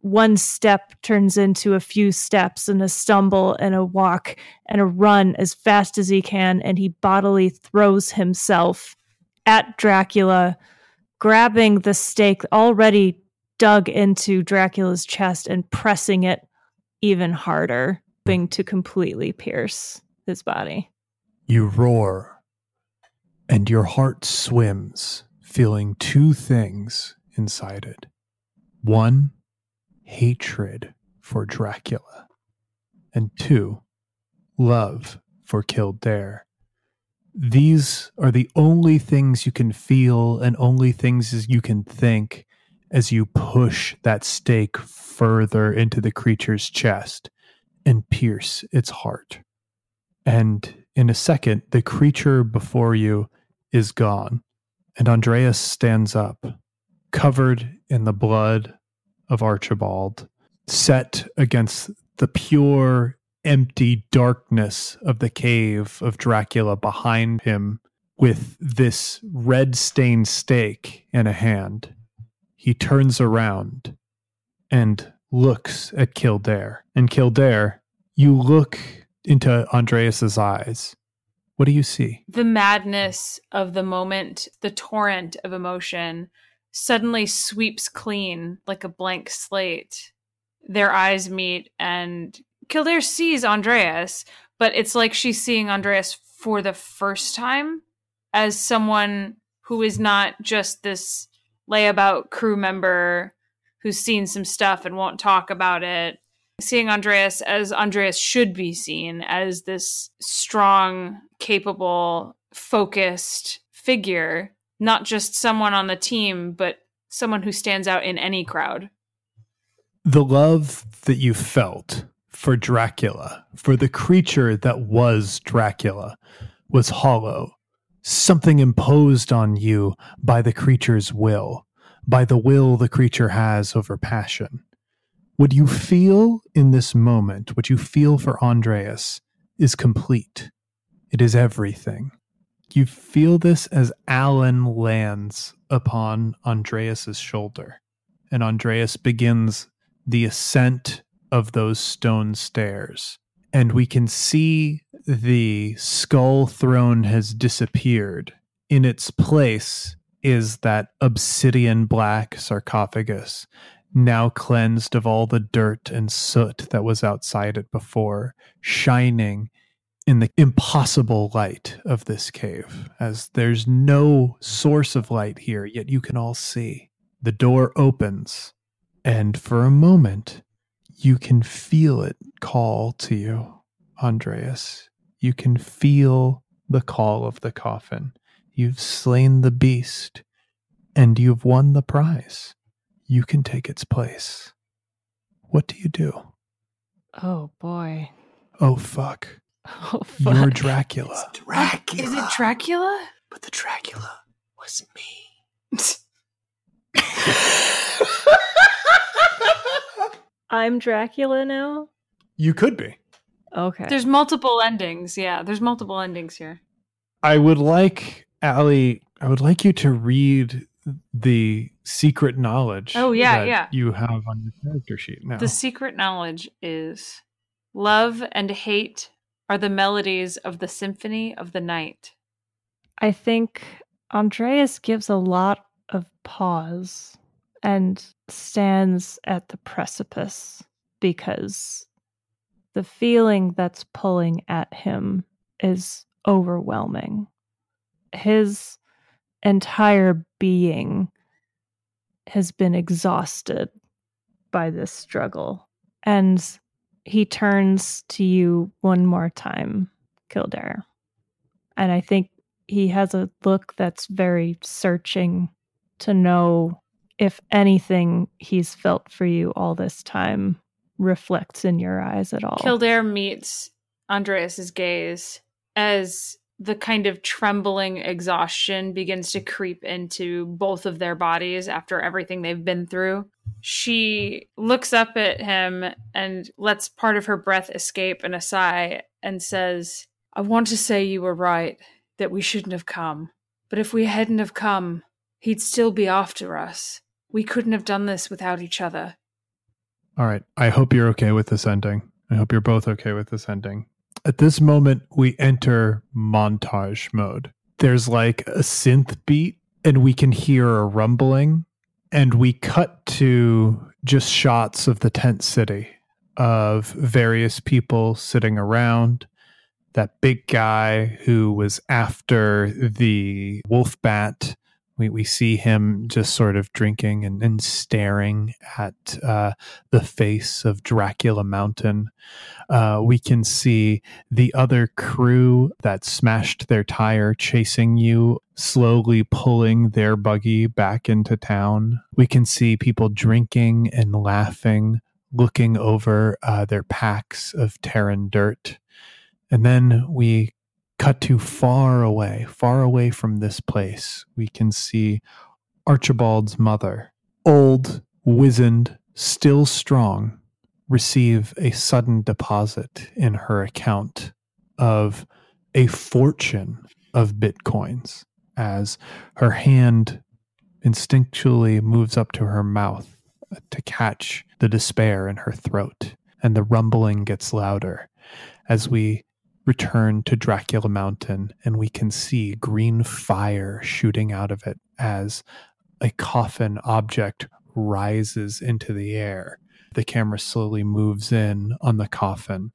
one step turns into a few steps and a stumble and a walk and a run as fast as he can and he bodily throws himself at Dracula grabbing the stake already dug into Dracula's chest and pressing it even harder, hoping to completely pierce his body. You roar, and your heart swims, feeling two things inside it. One, hatred for Dracula, and two, love for Kildare. These are the only things you can feel and only things you can think as you push that stake further into the creature's chest and pierce its heart. And in a second, the creature before you is gone, and Andreas stands up, covered in the blood of Archibald, set against the pure, empty darkness of the cave of Dracula behind him, with this red stained stake in a hand he turns around and looks at Kildare. And Kildare, you look into Andreas's eyes. What do you see? The madness of the moment, the torrent of emotion suddenly sweeps clean like a blank slate. Their eyes meet and Kildare sees Andreas, but it's like she's seeing Andreas for the first time as someone who is not just this layabout crew member who's seen some stuff and won't talk about it. Seeing Andreas as Andreas should be seen as this strong, capable, focused figure, not just someone on the team, but someone who stands out in any crowd. The love that you felt for Dracula, for the creature that was Dracula, was hollow something imposed on you by the creature's will, by the will the creature has over passion. What you feel in this moment, what you feel for Andreas, is complete. It is everything. You feel this as Alan lands upon Andreas's shoulder, and Andreas begins the ascent of those stone stairs and we can see the skull throne has disappeared. In its place is that obsidian black sarcophagus, now cleansed of all the dirt and soot that was outside it before, shining in the impossible light of this cave, as there's no source of light here, yet you can all see. The door opens, and for a moment, you can feel it call to you, Andreas. You can feel the call of the coffin. You've slain the beast, and you've won the prize. You can take its place. What do you do? Oh boy. Oh fuck. Oh fuck. You're Dracula. It's Dracula. Is it Dracula? But the Dracula was me. I'm Dracula now? You could be. Okay. There's multiple endings. Yeah, there's multiple endings here. I would like Allie. I would like you to read the secret knowledge. Oh, yeah, that yeah. You have on your character sheet now. The secret knowledge is love and hate are the melodies of the symphony of the night. I think Andreas gives a lot of pause and stands at the precipice because the feeling that's pulling at him is overwhelming. His entire being has been exhausted by this struggle. And he turns to you one more time, Kildare. And I think he has a look that's very searching to know if anything he's felt for you all this time reflects in your eyes at all. Kildare meets Andreas's gaze as the kind of trembling exhaustion begins to creep into both of their bodies after everything they've been through. she looks up at him and lets part of her breath escape in a sigh and says, I want to say you were right, that we shouldn't have come. But if we hadn't have come, he'd still be after us. We couldn't have done this without each other. All right. I hope you're okay with this ending. I hope you're both okay with this ending. At this moment, we enter montage mode. There's like a synth beat, and we can hear a rumbling, and we cut to just shots of the tent city of various people sitting around. That big guy who was after the wolf bat we, we see him just sort of drinking and, and staring at uh, the face of Dracula Mountain. Uh, we can see the other crew that smashed their tire chasing you, slowly pulling their buggy back into town. We can see people drinking and laughing, looking over uh, their packs of Terran dirt. And then we cut to far away, far away from this place, we can see Archibald's mother, old, wizened, still strong, receive a sudden deposit in her account of a fortune of bitcoins as her hand instinctually moves up to her mouth to catch the despair in her throat, and the rumbling gets louder as we return to Dracula Mountain and we can see green fire shooting out of it as a coffin object rises into the air. The camera slowly moves in on the coffin,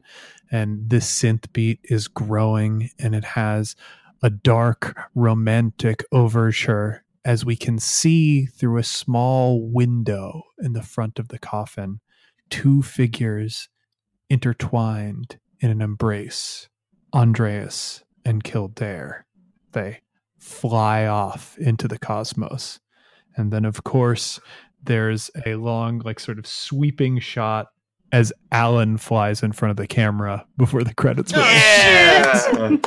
and this synth beat is growing and it has a dark, romantic overture as we can see through a small window in the front of the coffin two figures intertwined in an embrace Andreas and Kildare. They fly off into the cosmos. And then, of course, there's a long, like, sort of sweeping shot as Alan flies in front of the camera before the credits roll. Yeah. [laughs]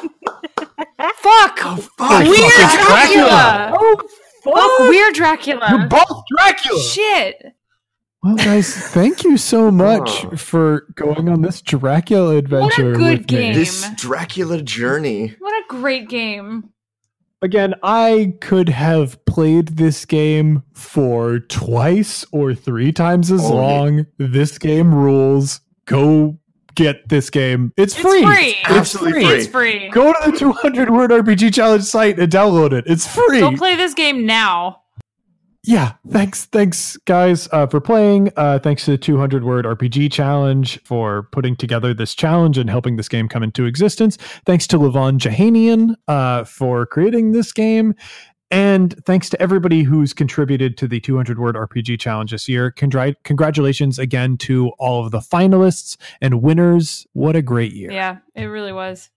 Fuck! oh, oh Weird fuck. fucking Dracula! Oh, Fuck, oh, weird Dracula! You're both Dracula! Shit! Well, guys, thank you so much Oh. for going on this Dracula adventure. good with me. game. This Dracula journey. What a great game. Again, I could have played this game for twice or three times as Oh, yeah. long. This game rules. Go get this game. It's It's free. free. It's Absolutely free. free. It's free. Go to the 200 word RPG challenge site and download it. It's free. Go play this game now. Yeah thanks thanks guys uh, for playing uh, thanks to the 200 word rpg challenge for putting together this challenge and helping this game come into existence thanks to levon jahanian uh, for creating this game and thanks to everybody who's contributed to the 200 word RPG challenge this year. Congr- congratulations again to all of the finalists and winners. What a great year. Yeah, it really was.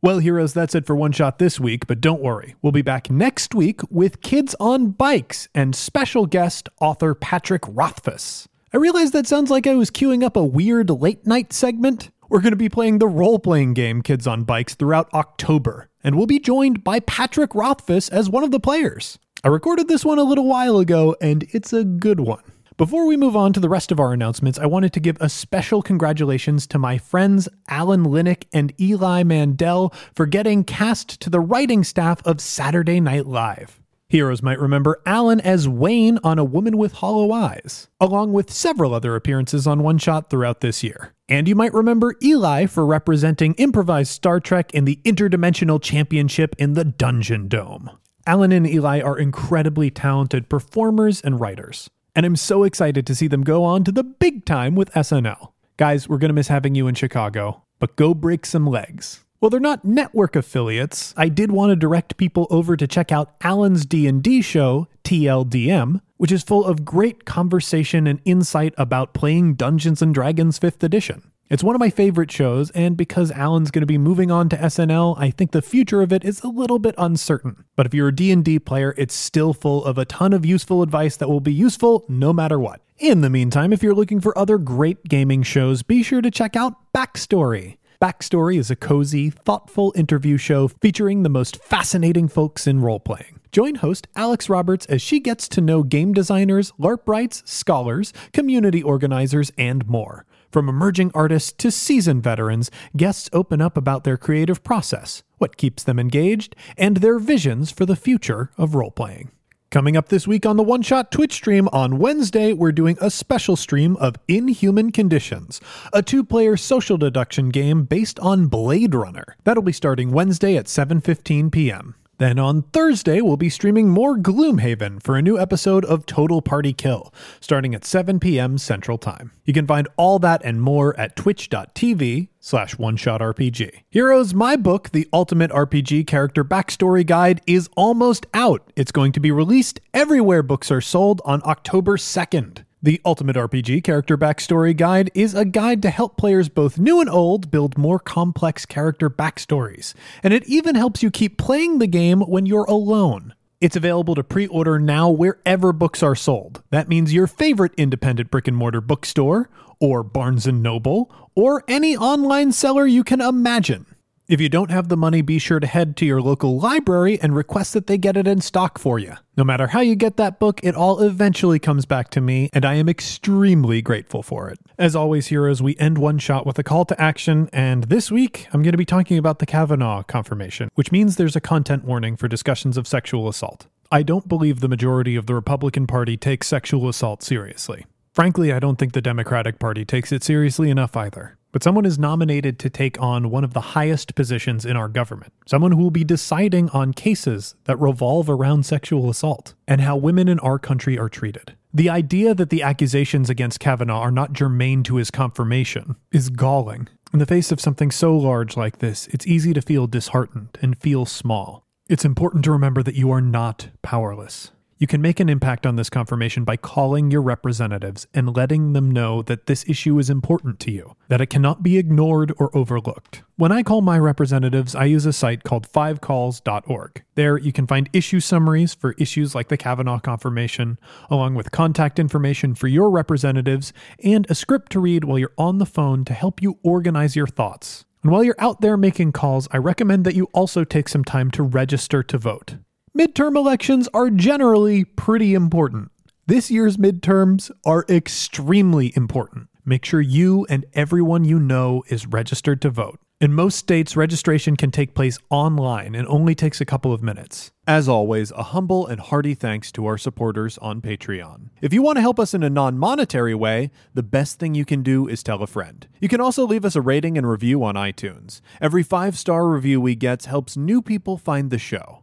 Well, heroes, that's it for One Shot this week, but don't worry. We'll be back next week with Kids on Bikes and special guest author Patrick Rothfuss. I realize that sounds like I was queuing up a weird late night segment. We're going to be playing the role playing game Kids on Bikes throughout October, and we'll be joined by Patrick Rothfuss as one of the players. I recorded this one a little while ago, and it's a good one. Before we move on to the rest of our announcements, I wanted to give a special congratulations to my friends Alan Linic and Eli Mandel for getting cast to the writing staff of Saturday Night Live. Heroes might remember Alan as Wayne on A Woman with Hollow Eyes, along with several other appearances on One Shot throughout this year. And you might remember Eli for representing improvised Star Trek in the Interdimensional Championship in the Dungeon Dome. Alan and Eli are incredibly talented performers and writers, and I'm so excited to see them go on to the big time with SNL. Guys, we're going to miss having you in Chicago, but go break some legs. Well, they're not network affiliates. I did want to direct people over to check out Alan's D&D show, TLDM, which is full of great conversation and insight about playing Dungeons and Dragons 5th edition. It's one of my favorite shows, and because Alan's going to be moving on to SNL, I think the future of it is a little bit uncertain. But if you're a D&D player, it's still full of a ton of useful advice that will be useful no matter what. In the meantime, if you're looking for other great gaming shows, be sure to check out Backstory. Backstory is a cozy, thoughtful interview show featuring the most fascinating folks in role playing. Join host Alex Roberts as she gets to know game designers, LARP LARPwrights, scholars, community organizers, and more. From emerging artists to seasoned veterans, guests open up about their creative process, what keeps them engaged, and their visions for the future of role playing. Coming up this week on the One Shot Twitch stream on Wednesday, we're doing a special stream of Inhuman Conditions, a two player social deduction game based on Blade Runner. That'll be starting Wednesday at 7:15 p.m. Then on Thursday, we'll be streaming more Gloomhaven for a new episode of Total Party Kill, starting at 7 p.m. Central Time. You can find all that and more at twitch.tv slash one shot RPG. Heroes, my book, The Ultimate RPG Character Backstory Guide, is almost out. It's going to be released everywhere books are sold on October 2nd. The Ultimate RPG Character Backstory Guide is a guide to help players both new and old build more complex character backstories, and it even helps you keep playing the game when you're alone. It's available to pre order now wherever books are sold. That means your favorite independent brick and mortar bookstore, or Barnes and Noble, or any online seller you can imagine. If you don't have the money, be sure to head to your local library and request that they get it in stock for you. No matter how you get that book, it all eventually comes back to me, and I am extremely grateful for it. As always, heroes, we end one shot with a call to action, and this week I'm going to be talking about the Kavanaugh confirmation, which means there's a content warning for discussions of sexual assault. I don't believe the majority of the Republican Party takes sexual assault seriously. Frankly, I don't think the Democratic Party takes it seriously enough either. But someone is nominated to take on one of the highest positions in our government. Someone who will be deciding on cases that revolve around sexual assault and how women in our country are treated. The idea that the accusations against Kavanaugh are not germane to his confirmation is galling. In the face of something so large like this, it's easy to feel disheartened and feel small. It's important to remember that you are not powerless. You can make an impact on this confirmation by calling your representatives and letting them know that this issue is important to you, that it cannot be ignored or overlooked. When I call my representatives, I use a site called fivecalls.org. There, you can find issue summaries for issues like the Kavanaugh confirmation, along with contact information for your representatives and a script to read while you're on the phone to help you organize your thoughts. And while you're out there making calls, I recommend that you also take some time to register to vote midterm elections are generally pretty important. This year's midterms are extremely important. Make sure you and everyone you know is registered to vote. In most states, registration can take place online and only takes a couple of minutes. As always, a humble and hearty thanks to our supporters on Patreon. If you want to help us in a non monetary way, the best thing you can do is tell a friend. You can also leave us a rating and review on iTunes. Every five star review we get helps new people find the show.